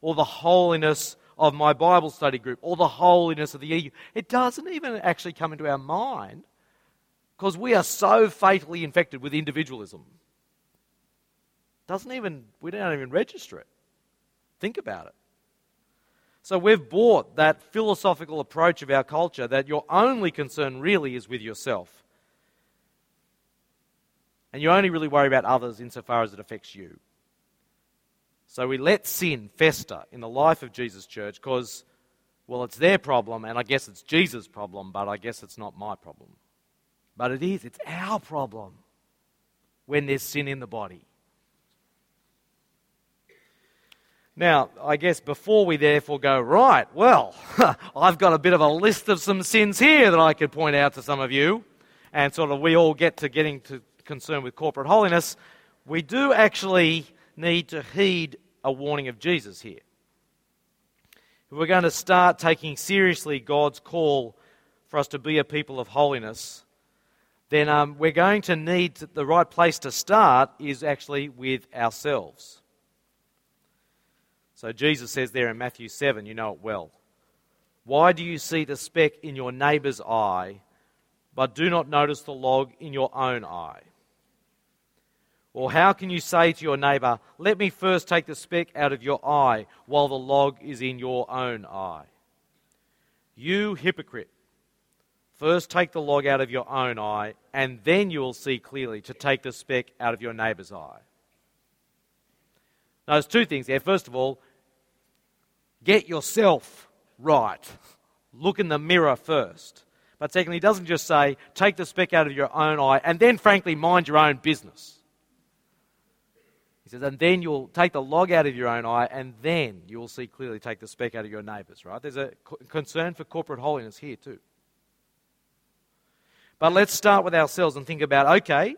Speaker 1: or the holiness of my Bible study group or the holiness of the EU. It doesn't even actually come into our mind because we are so fatally infected with individualism. Doesn't even we don't even register it. Think about it. So we've bought that philosophical approach of our culture that your only concern really is with yourself. And you only really worry about others insofar as it affects you. So we let sin fester in the life of Jesus' church because, well, it's their problem, and I guess it's Jesus' problem, but I guess it's not my problem. But it is, it's our problem when there's sin in the body. Now, I guess before we therefore go, right, well, I've got a bit of a list of some sins here that I could point out to some of you, and sort of we all get to getting to concern with corporate holiness, we do actually need to heed a warning of Jesus here. If we're going to start taking seriously God's call for us to be a people of holiness, then um, we're going to need to, the right place to start is actually with ourselves. So Jesus says there in Matthew 7, you know it well. Why do you see the speck in your neighbour's eye, but do not notice the log in your own eye? Or how can you say to your neighbor, Let me first take the speck out of your eye while the log is in your own eye? You hypocrite, first take the log out of your own eye, and then you will see clearly to take the speck out of your neighbor's eye. Now, there's two things there. First of all, get yourself right. Look in the mirror first. But secondly, he doesn't just say, take the speck out of your own eye, and then, frankly, mind your own business. He says, and then you'll take the log out of your own eye, and then you will see clearly take the speck out of your neighbour's, right? There's a concern for corporate holiness here, too. But let's start with ourselves and think about okay,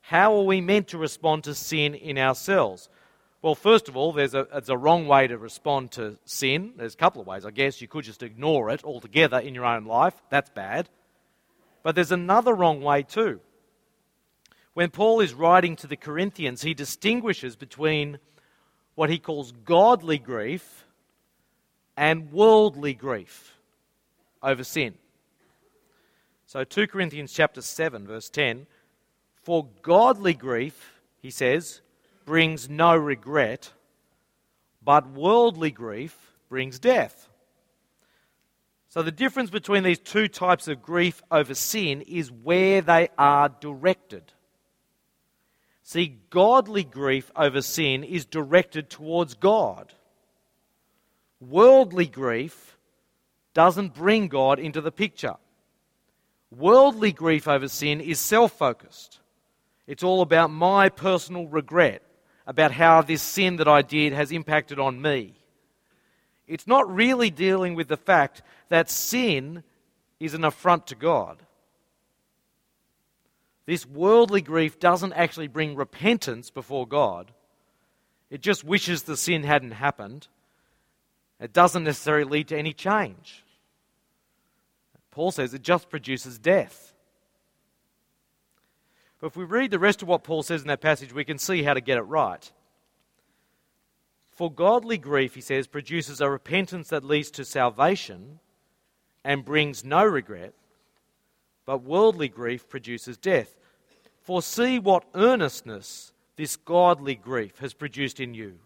Speaker 1: how are we meant to respond to sin in ourselves? Well, first of all, there's a, it's a wrong way to respond to sin. There's a couple of ways. I guess you could just ignore it altogether in your own life. That's bad. But there's another wrong way, too. When Paul is writing to the Corinthians, he distinguishes between what he calls godly grief and worldly grief over sin. So 2 Corinthians chapter 7 verse 10 for godly grief he says brings no regret but worldly grief brings death. So the difference between these two types of grief over sin is where they are directed. See, godly grief over sin is directed towards God. Worldly grief doesn't bring God into the picture. Worldly grief over sin is self focused. It's all about my personal regret about how this sin that I did has impacted on me. It's not really dealing with the fact that sin is an affront to God. This worldly grief doesn't actually bring repentance before God. It just wishes the sin hadn't happened. It doesn't necessarily lead to any change. Paul says it just produces death. But if we read the rest of what Paul says in that passage, we can see how to get it right. For godly grief, he says, produces a repentance that leads to salvation and brings no regret, but worldly grief produces death. For see what earnestness this godly grief has produced in you.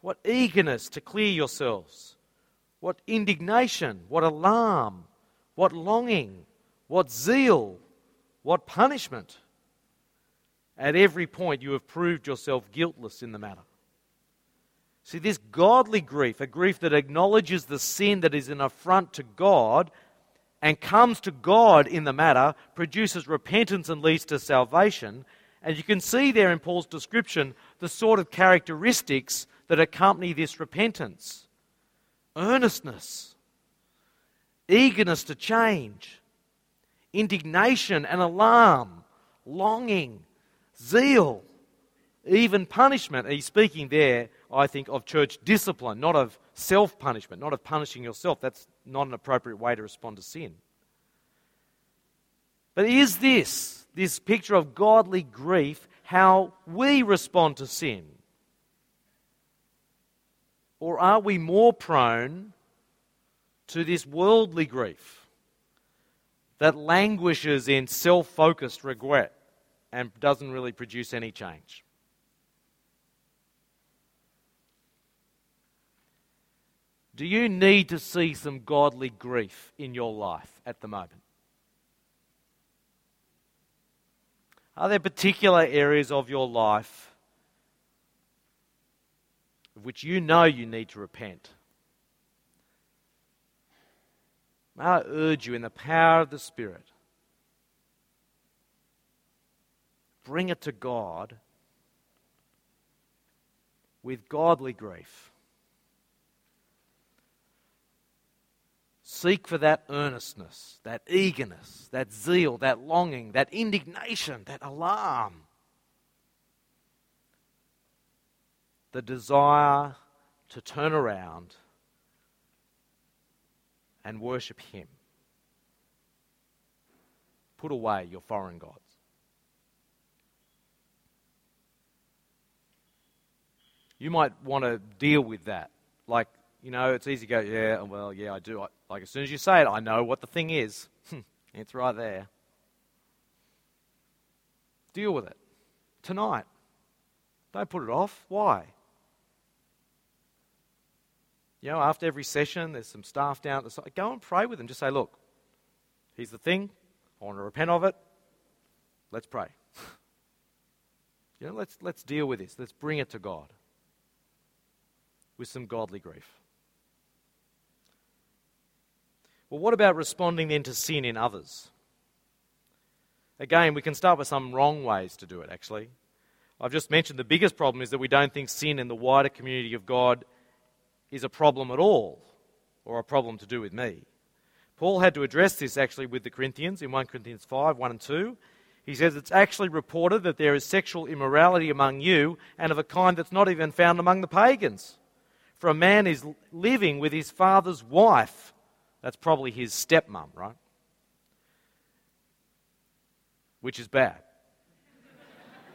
Speaker 1: What eagerness to clear yourselves. What indignation, what alarm, what longing, what zeal, what punishment. At every point, you have proved yourself guiltless in the matter. See, this godly grief, a grief that acknowledges the sin that is an affront to God and comes to God in the matter, produces repentance and leads to salvation. And you can see there in Paul's description the sort of characteristics that accompany this repentance earnestness, eagerness to change, indignation and alarm, longing, zeal, even punishment. he's speaking there, I think, of church discipline, not of self punishment, not of punishing yourself. That's not an appropriate way to respond to sin. But is this, this picture of godly grief, how we respond to sin? Or are we more prone to this worldly grief that languishes in self focused regret and doesn't really produce any change? Do you need to see some godly grief in your life at the moment? Are there particular areas of your life of which you know you need to repent? May I urge you in the power of the Spirit, bring it to God with godly grief. Seek for that earnestness, that eagerness, that zeal, that longing, that indignation, that alarm. The desire to turn around and worship Him. Put away your foreign gods. You might want to deal with that. Like, you know, it's easy to go, yeah, oh, well, yeah, I do. Like, as soon as you say it, I know what the thing is. it's right there. Deal with it tonight. Don't put it off. Why? You know, after every session, there's some staff down at the side. Go and pray with them. Just say, look, here's the thing. I want to repent of it. Let's pray. you know, let's, let's deal with this. Let's bring it to God with some godly grief. Well, what about responding then to sin in others? Again, we can start with some wrong ways to do it, actually. I've just mentioned the biggest problem is that we don't think sin in the wider community of God is a problem at all, or a problem to do with me. Paul had to address this actually with the Corinthians in 1 Corinthians 5 1 and 2. He says it's actually reported that there is sexual immorality among you and of a kind that's not even found among the pagans. For a man is living with his father's wife. That's probably his stepmom, right? Which is bad.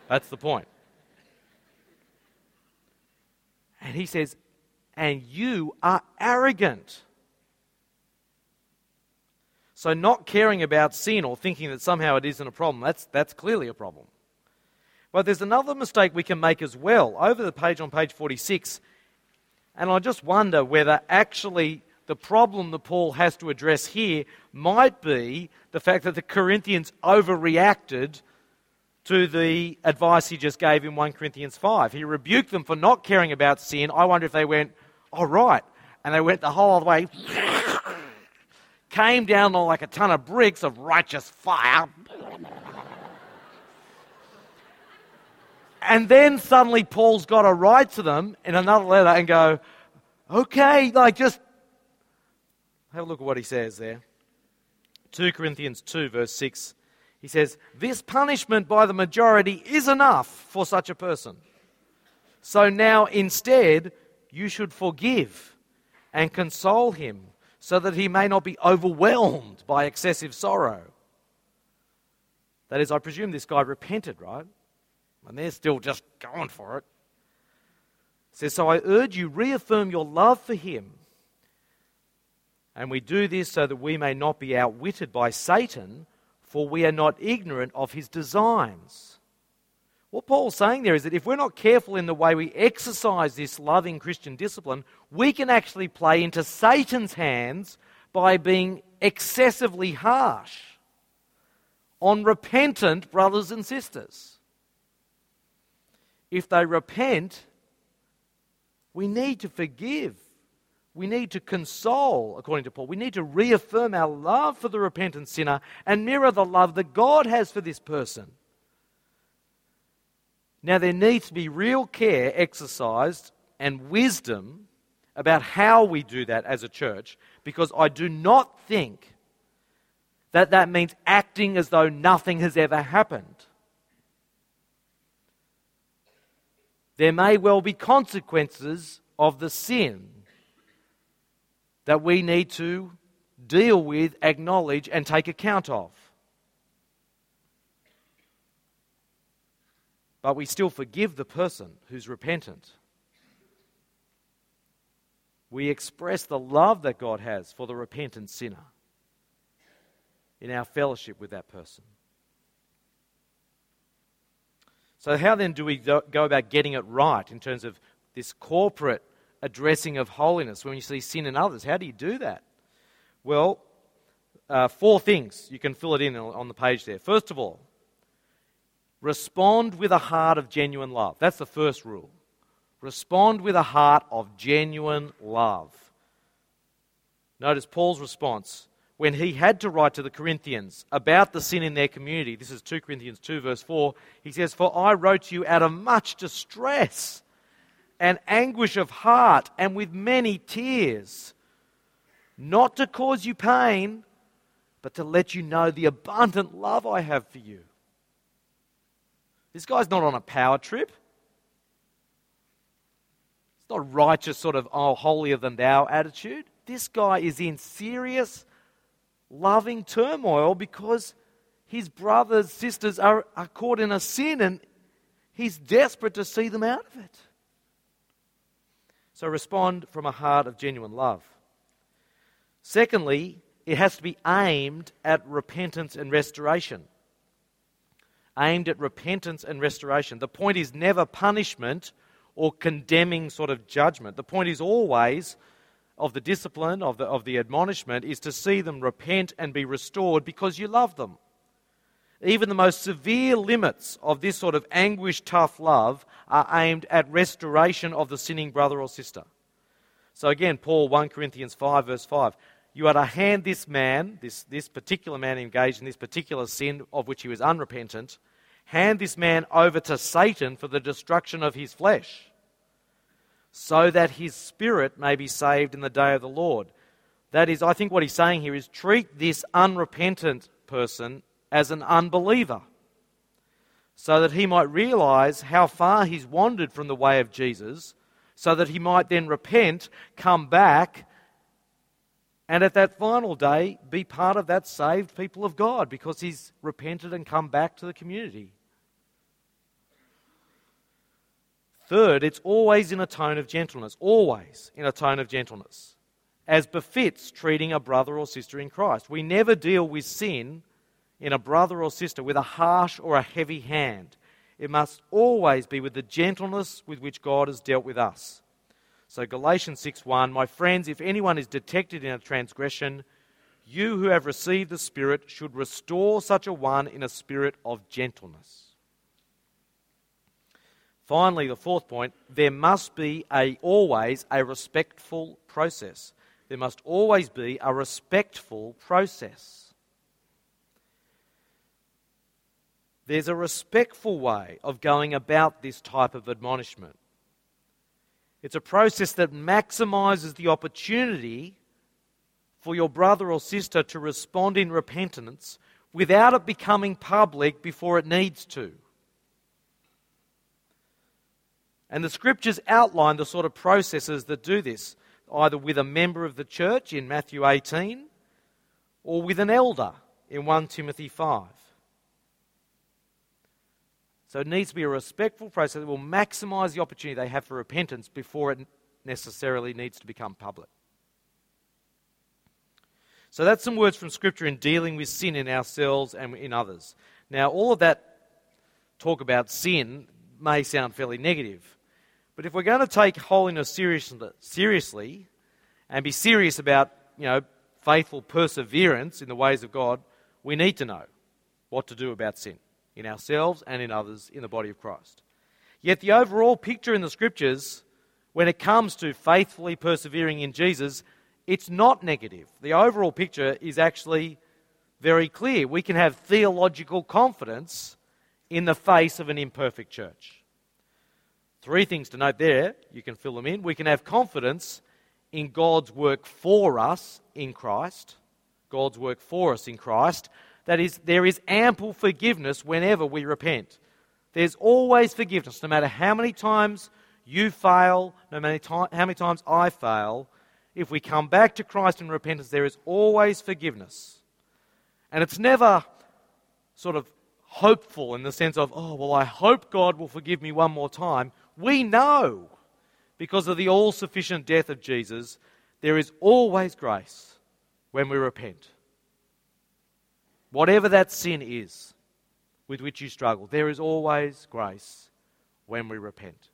Speaker 1: That's the point. And he says, and you are arrogant. So, not caring about sin or thinking that somehow it isn't a problem, that's, that's clearly a problem. But there's another mistake we can make as well. Over the page on page 46, and I just wonder whether actually the problem that Paul has to address here might be the fact that the Corinthians overreacted to the advice he just gave in 1 Corinthians 5. He rebuked them for not caring about sin. I wonder if they went, all oh, right. And they went the whole other way. came down like a ton of bricks of righteous fire. And then suddenly Paul's got to write to them in another letter and go, okay, like just have a look at what he says there. 2 Corinthians 2, verse 6. He says, This punishment by the majority is enough for such a person. So now instead, you should forgive and console him so that he may not be overwhelmed by excessive sorrow. That is, I presume this guy repented, right? And they're still just going for it. it says, So I urge you, reaffirm your love for him. And we do this so that we may not be outwitted by Satan, for we are not ignorant of his designs. What Paul's saying there is that if we're not careful in the way we exercise this loving Christian discipline, we can actually play into Satan's hands by being excessively harsh on repentant brothers and sisters. If they repent, we need to forgive. We need to console, according to Paul. We need to reaffirm our love for the repentant sinner and mirror the love that God has for this person. Now, there needs to be real care exercised and wisdom about how we do that as a church because I do not think that that means acting as though nothing has ever happened. There may well be consequences of the sin that we need to deal with, acknowledge, and take account of. but we still forgive the person who's repentant. We express the love that God has for the repentant sinner in our fellowship with that person. So, how then do we go about getting it right in terms of this corporate addressing of holiness when you see sin in others? How do you do that? Well, uh, four things. You can fill it in on the page there. First of all, Respond with a heart of genuine love. That's the first rule. Respond with a heart of genuine love. Notice Paul's response when he had to write to the Corinthians about the sin in their community. This is 2 Corinthians 2, verse 4. He says, For I wrote to you out of much distress and anguish of heart and with many tears, not to cause you pain, but to let you know the abundant love I have for you. This guy's not on a power trip. It's not righteous, sort of, oh, holier than thou attitude. This guy is in serious, loving turmoil because his brothers, sisters are, are caught in a sin and he's desperate to see them out of it. So respond from a heart of genuine love. Secondly, it has to be aimed at repentance and restoration aimed at repentance and restoration. The point is never punishment or condemning sort of judgment. The point is always of the discipline, of the, of the admonishment, is to see them repent and be restored because you love them. Even the most severe limits of this sort of anguish tough love are aimed at restoration of the sinning brother or sister. So again, Paul, 1 Corinthians 5, verse 5. You are to hand this man, this, this particular man engaged in this particular sin of which he was unrepentant, hand this man over to Satan for the destruction of his flesh, so that his spirit may be saved in the day of the Lord. That is, I think what he's saying here is treat this unrepentant person as an unbeliever, so that he might realize how far he's wandered from the way of Jesus, so that he might then repent, come back, and at that final day be part of that saved people of God because he's repented and come back to the community. Third, it's always in a tone of gentleness, always in a tone of gentleness, as befits treating a brother or sister in Christ. We never deal with sin in a brother or sister with a harsh or a heavy hand. It must always be with the gentleness with which God has dealt with us. So Galatians 6:1, my friends, if anyone is detected in a transgression, you who have received the Spirit should restore such a one in a spirit of gentleness. Finally, the fourth point, there must be a always a respectful process. there must always be a respectful process. There's a respectful way of going about this type of admonishment. It's a process that maximizes the opportunity for your brother or sister to respond in repentance without it becoming public before it needs to. And the scriptures outline the sort of processes that do this, either with a member of the church in Matthew 18 or with an elder in 1 Timothy 5. So it needs to be a respectful process that will maximize the opportunity they have for repentance before it necessarily needs to become public. So that's some words from Scripture in dealing with sin in ourselves and in others. Now, all of that talk about sin may sound fairly negative. But if we're going to take holiness seriously and be serious about, you know, faithful perseverance in the ways of God, we need to know what to do about sin in ourselves and in others in the body of Christ. Yet the overall picture in the scriptures, when it comes to faithfully persevering in Jesus, it's not negative. The overall picture is actually very clear. We can have theological confidence in the face of an imperfect church. Three things to note there. You can fill them in. We can have confidence in God's work for us in Christ. God's work for us in Christ. That is, there is ample forgiveness whenever we repent. There's always forgiveness, no matter how many times you fail, no matter how many times I fail. If we come back to Christ in repentance, there is always forgiveness. And it's never sort of hopeful in the sense of, oh, well, I hope God will forgive me one more time. We know, because of the all sufficient death of Jesus, there is always grace when we repent. Whatever that sin is with which you struggle, there is always grace when we repent.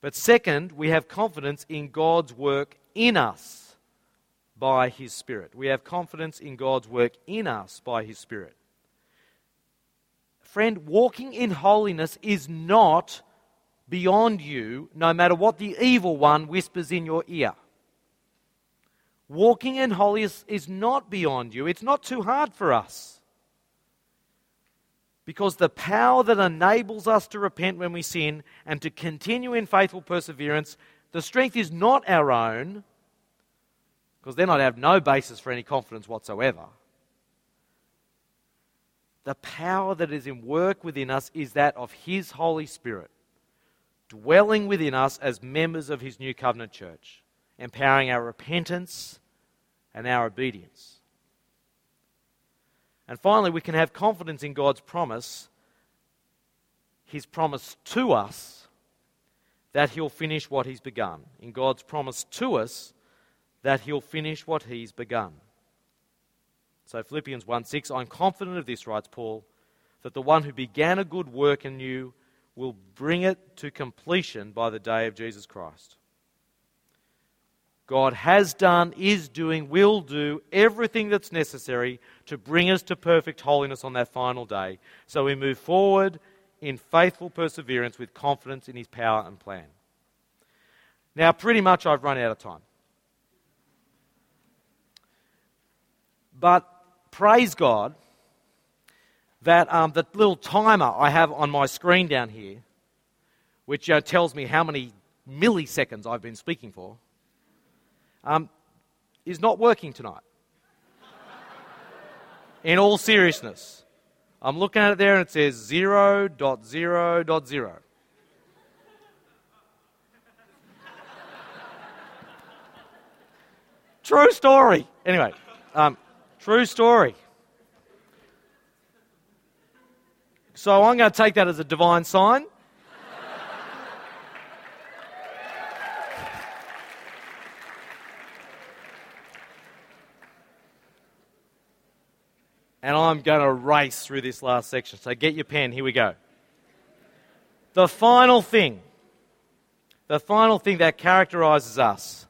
Speaker 1: But second, we have confidence in God's work in us by His Spirit. We have confidence in God's work in us by His Spirit. Friend, walking in holiness is not beyond you, no matter what the evil one whispers in your ear. Walking in holiness is not beyond you. It's not too hard for us. Because the power that enables us to repent when we sin and to continue in faithful perseverance, the strength is not our own, because then I'd have no basis for any confidence whatsoever. The power that is in work within us is that of His Holy Spirit, dwelling within us as members of His new covenant church empowering our repentance and our obedience. And finally, we can have confidence in God's promise, His promise to us, that He'll finish what He's begun. In God's promise to us, that He'll finish what He's begun. So, Philippians 1 6, I'm confident of this, writes Paul, that the one who began a good work in you will bring it to completion by the day of Jesus Christ. God has done, is doing, will do everything that's necessary to bring us to perfect holiness on that final day. So we move forward in faithful perseverance with confidence in His power and plan. Now, pretty much I've run out of time. But praise God that um, the little timer I have on my screen down here, which uh, tells me how many milliseconds I've been speaking for um, is not working tonight. In all seriousness, I'm looking at it there and it says 0.0.0. True story. Anyway, um, true story. So I'm going to take that as a divine sign. and I'm going to race through this last section. So get your pen, here we go. The final thing, the final thing that characterizes us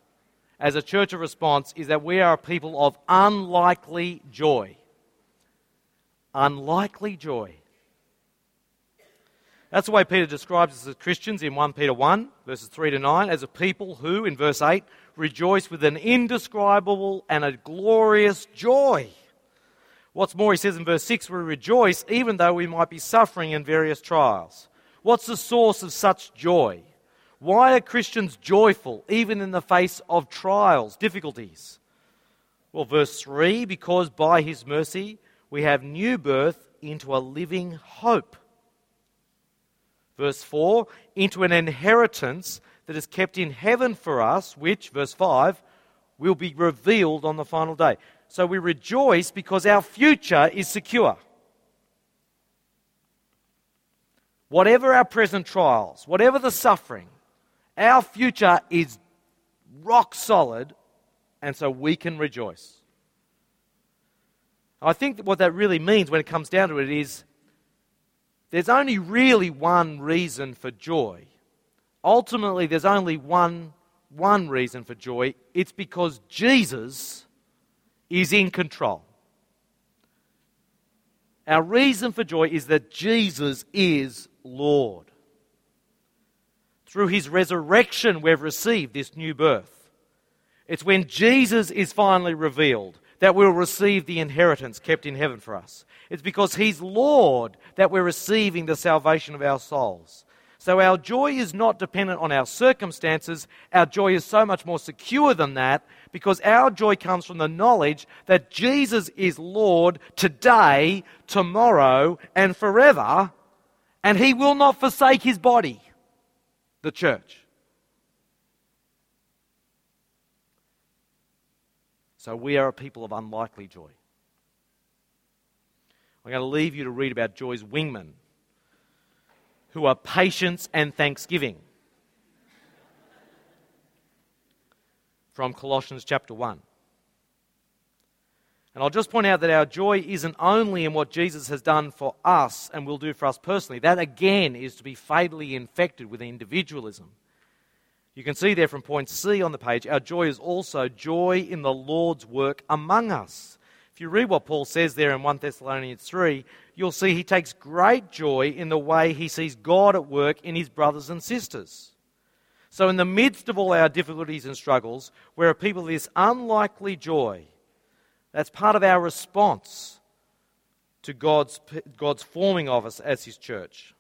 Speaker 1: as a church of response is that we are a people of unlikely joy. Unlikely joy. That's the way Peter describes us as Christians in 1 Peter 1, verses 3 to 9, as a people who, in verse 8, rejoice with an indescribable and a glorious joy. What's more, he says in verse 6, we rejoice even though we might be suffering in various trials. What's the source of such joy? Why are Christians joyful even in the face of trials, difficulties? Well, verse 3 because by his mercy we have new birth into a living hope. Verse 4 into an inheritance that is kept in heaven for us, which, verse 5, will be revealed on the final day. So we rejoice because our future is secure. Whatever our present trials, whatever the suffering, our future is rock solid, and so we can rejoice. I think that what that really means when it comes down to it is there's only really one reason for joy. Ultimately, there's only one, one reason for joy. It's because Jesus is in control. Our reason for joy is that Jesus is Lord. Through his resurrection, we've received this new birth. It's when Jesus is finally revealed that we'll receive the inheritance kept in heaven for us. It's because He's Lord that we're receiving the salvation of our souls. So our joy is not dependent on our circumstances. Our joy is so much more secure than that because our joy comes from the knowledge that Jesus is Lord today, tomorrow, and forever, and He will not forsake His body, the church. So we are a people of unlikely joy. I'm going to leave you to read about Joy's wingmen, who are patience and thanksgiving. From Colossians chapter 1. And I'll just point out that our joy isn't only in what Jesus has done for us and will do for us personally. That again is to be fatally infected with individualism. You can see there from point C on the page, our joy is also joy in the Lord's work among us. If you read what Paul says there in 1 Thessalonians 3, you'll see he takes great joy in the way he sees God at work in his brothers and sisters. So, in the midst of all our difficulties and struggles, we're a people of this unlikely joy. That's part of our response to God's, God's forming of us as his church.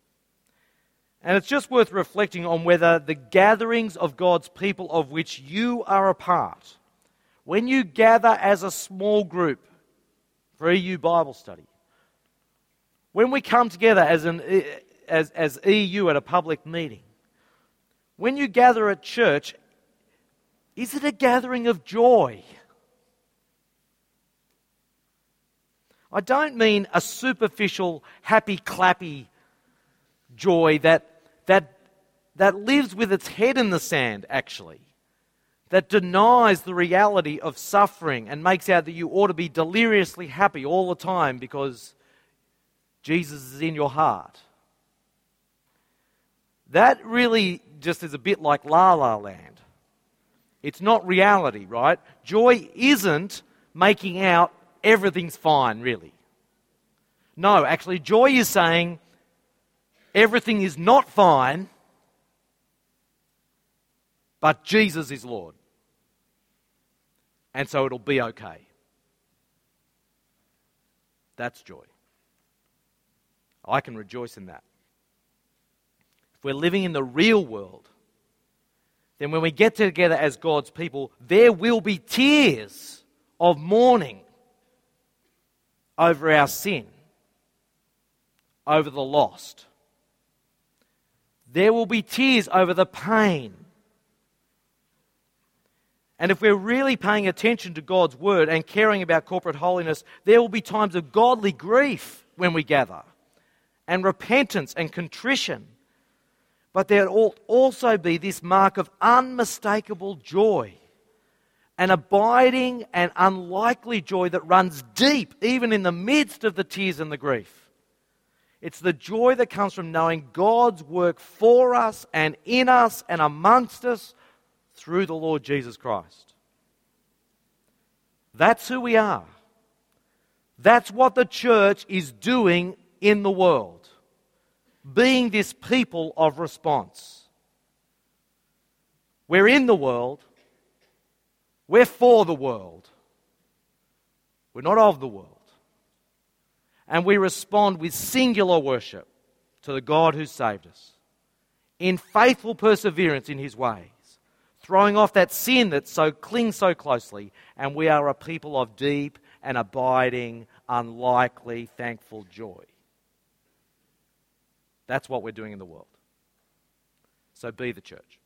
Speaker 1: And it's just worth reflecting on whether the gatherings of God's people of which you are a part, when you gather as a small group for EU Bible study, when we come together as, an, as, as EU at a public meeting, when you gather at church, is it a gathering of joy? I don't mean a superficial, happy, clappy joy that that, that lives with its head in the sand, actually, that denies the reality of suffering and makes out that you ought to be deliriously happy all the time because Jesus is in your heart. That really just is a bit like La La Land. It's not reality, right? Joy isn't making out everything's fine, really. No, actually, joy is saying, everything is not fine, but Jesus is Lord. And so it'll be okay. That's joy. I can rejoice in that. If we're living in the real world, then when we get together as God's people, there will be tears of mourning over our sin, over the lost there will be tears over the pain. And if we're really paying attention to God's word and caring about corporate holiness, there will be times of godly grief when we gather, and repentance and contrition. But there will also be this mark of unmistakable joy, an abiding and unlikely joy that runs deep, even in the midst of the tears and the grief. It's the joy that comes from knowing God's work for us and in us and amongst us through the Lord Jesus Christ. That's who we are. That's what the church is doing in the world. being this people of response. We're in the world, we're for the world, we're not of the world. And we respond with singular worship to the God who saved us, in faithful perseverance in his ways, throwing off that sin that so clings so closely, and we are a people of deep and abiding, unlikely, thankful joy. That's what we're doing in the world. So be the church.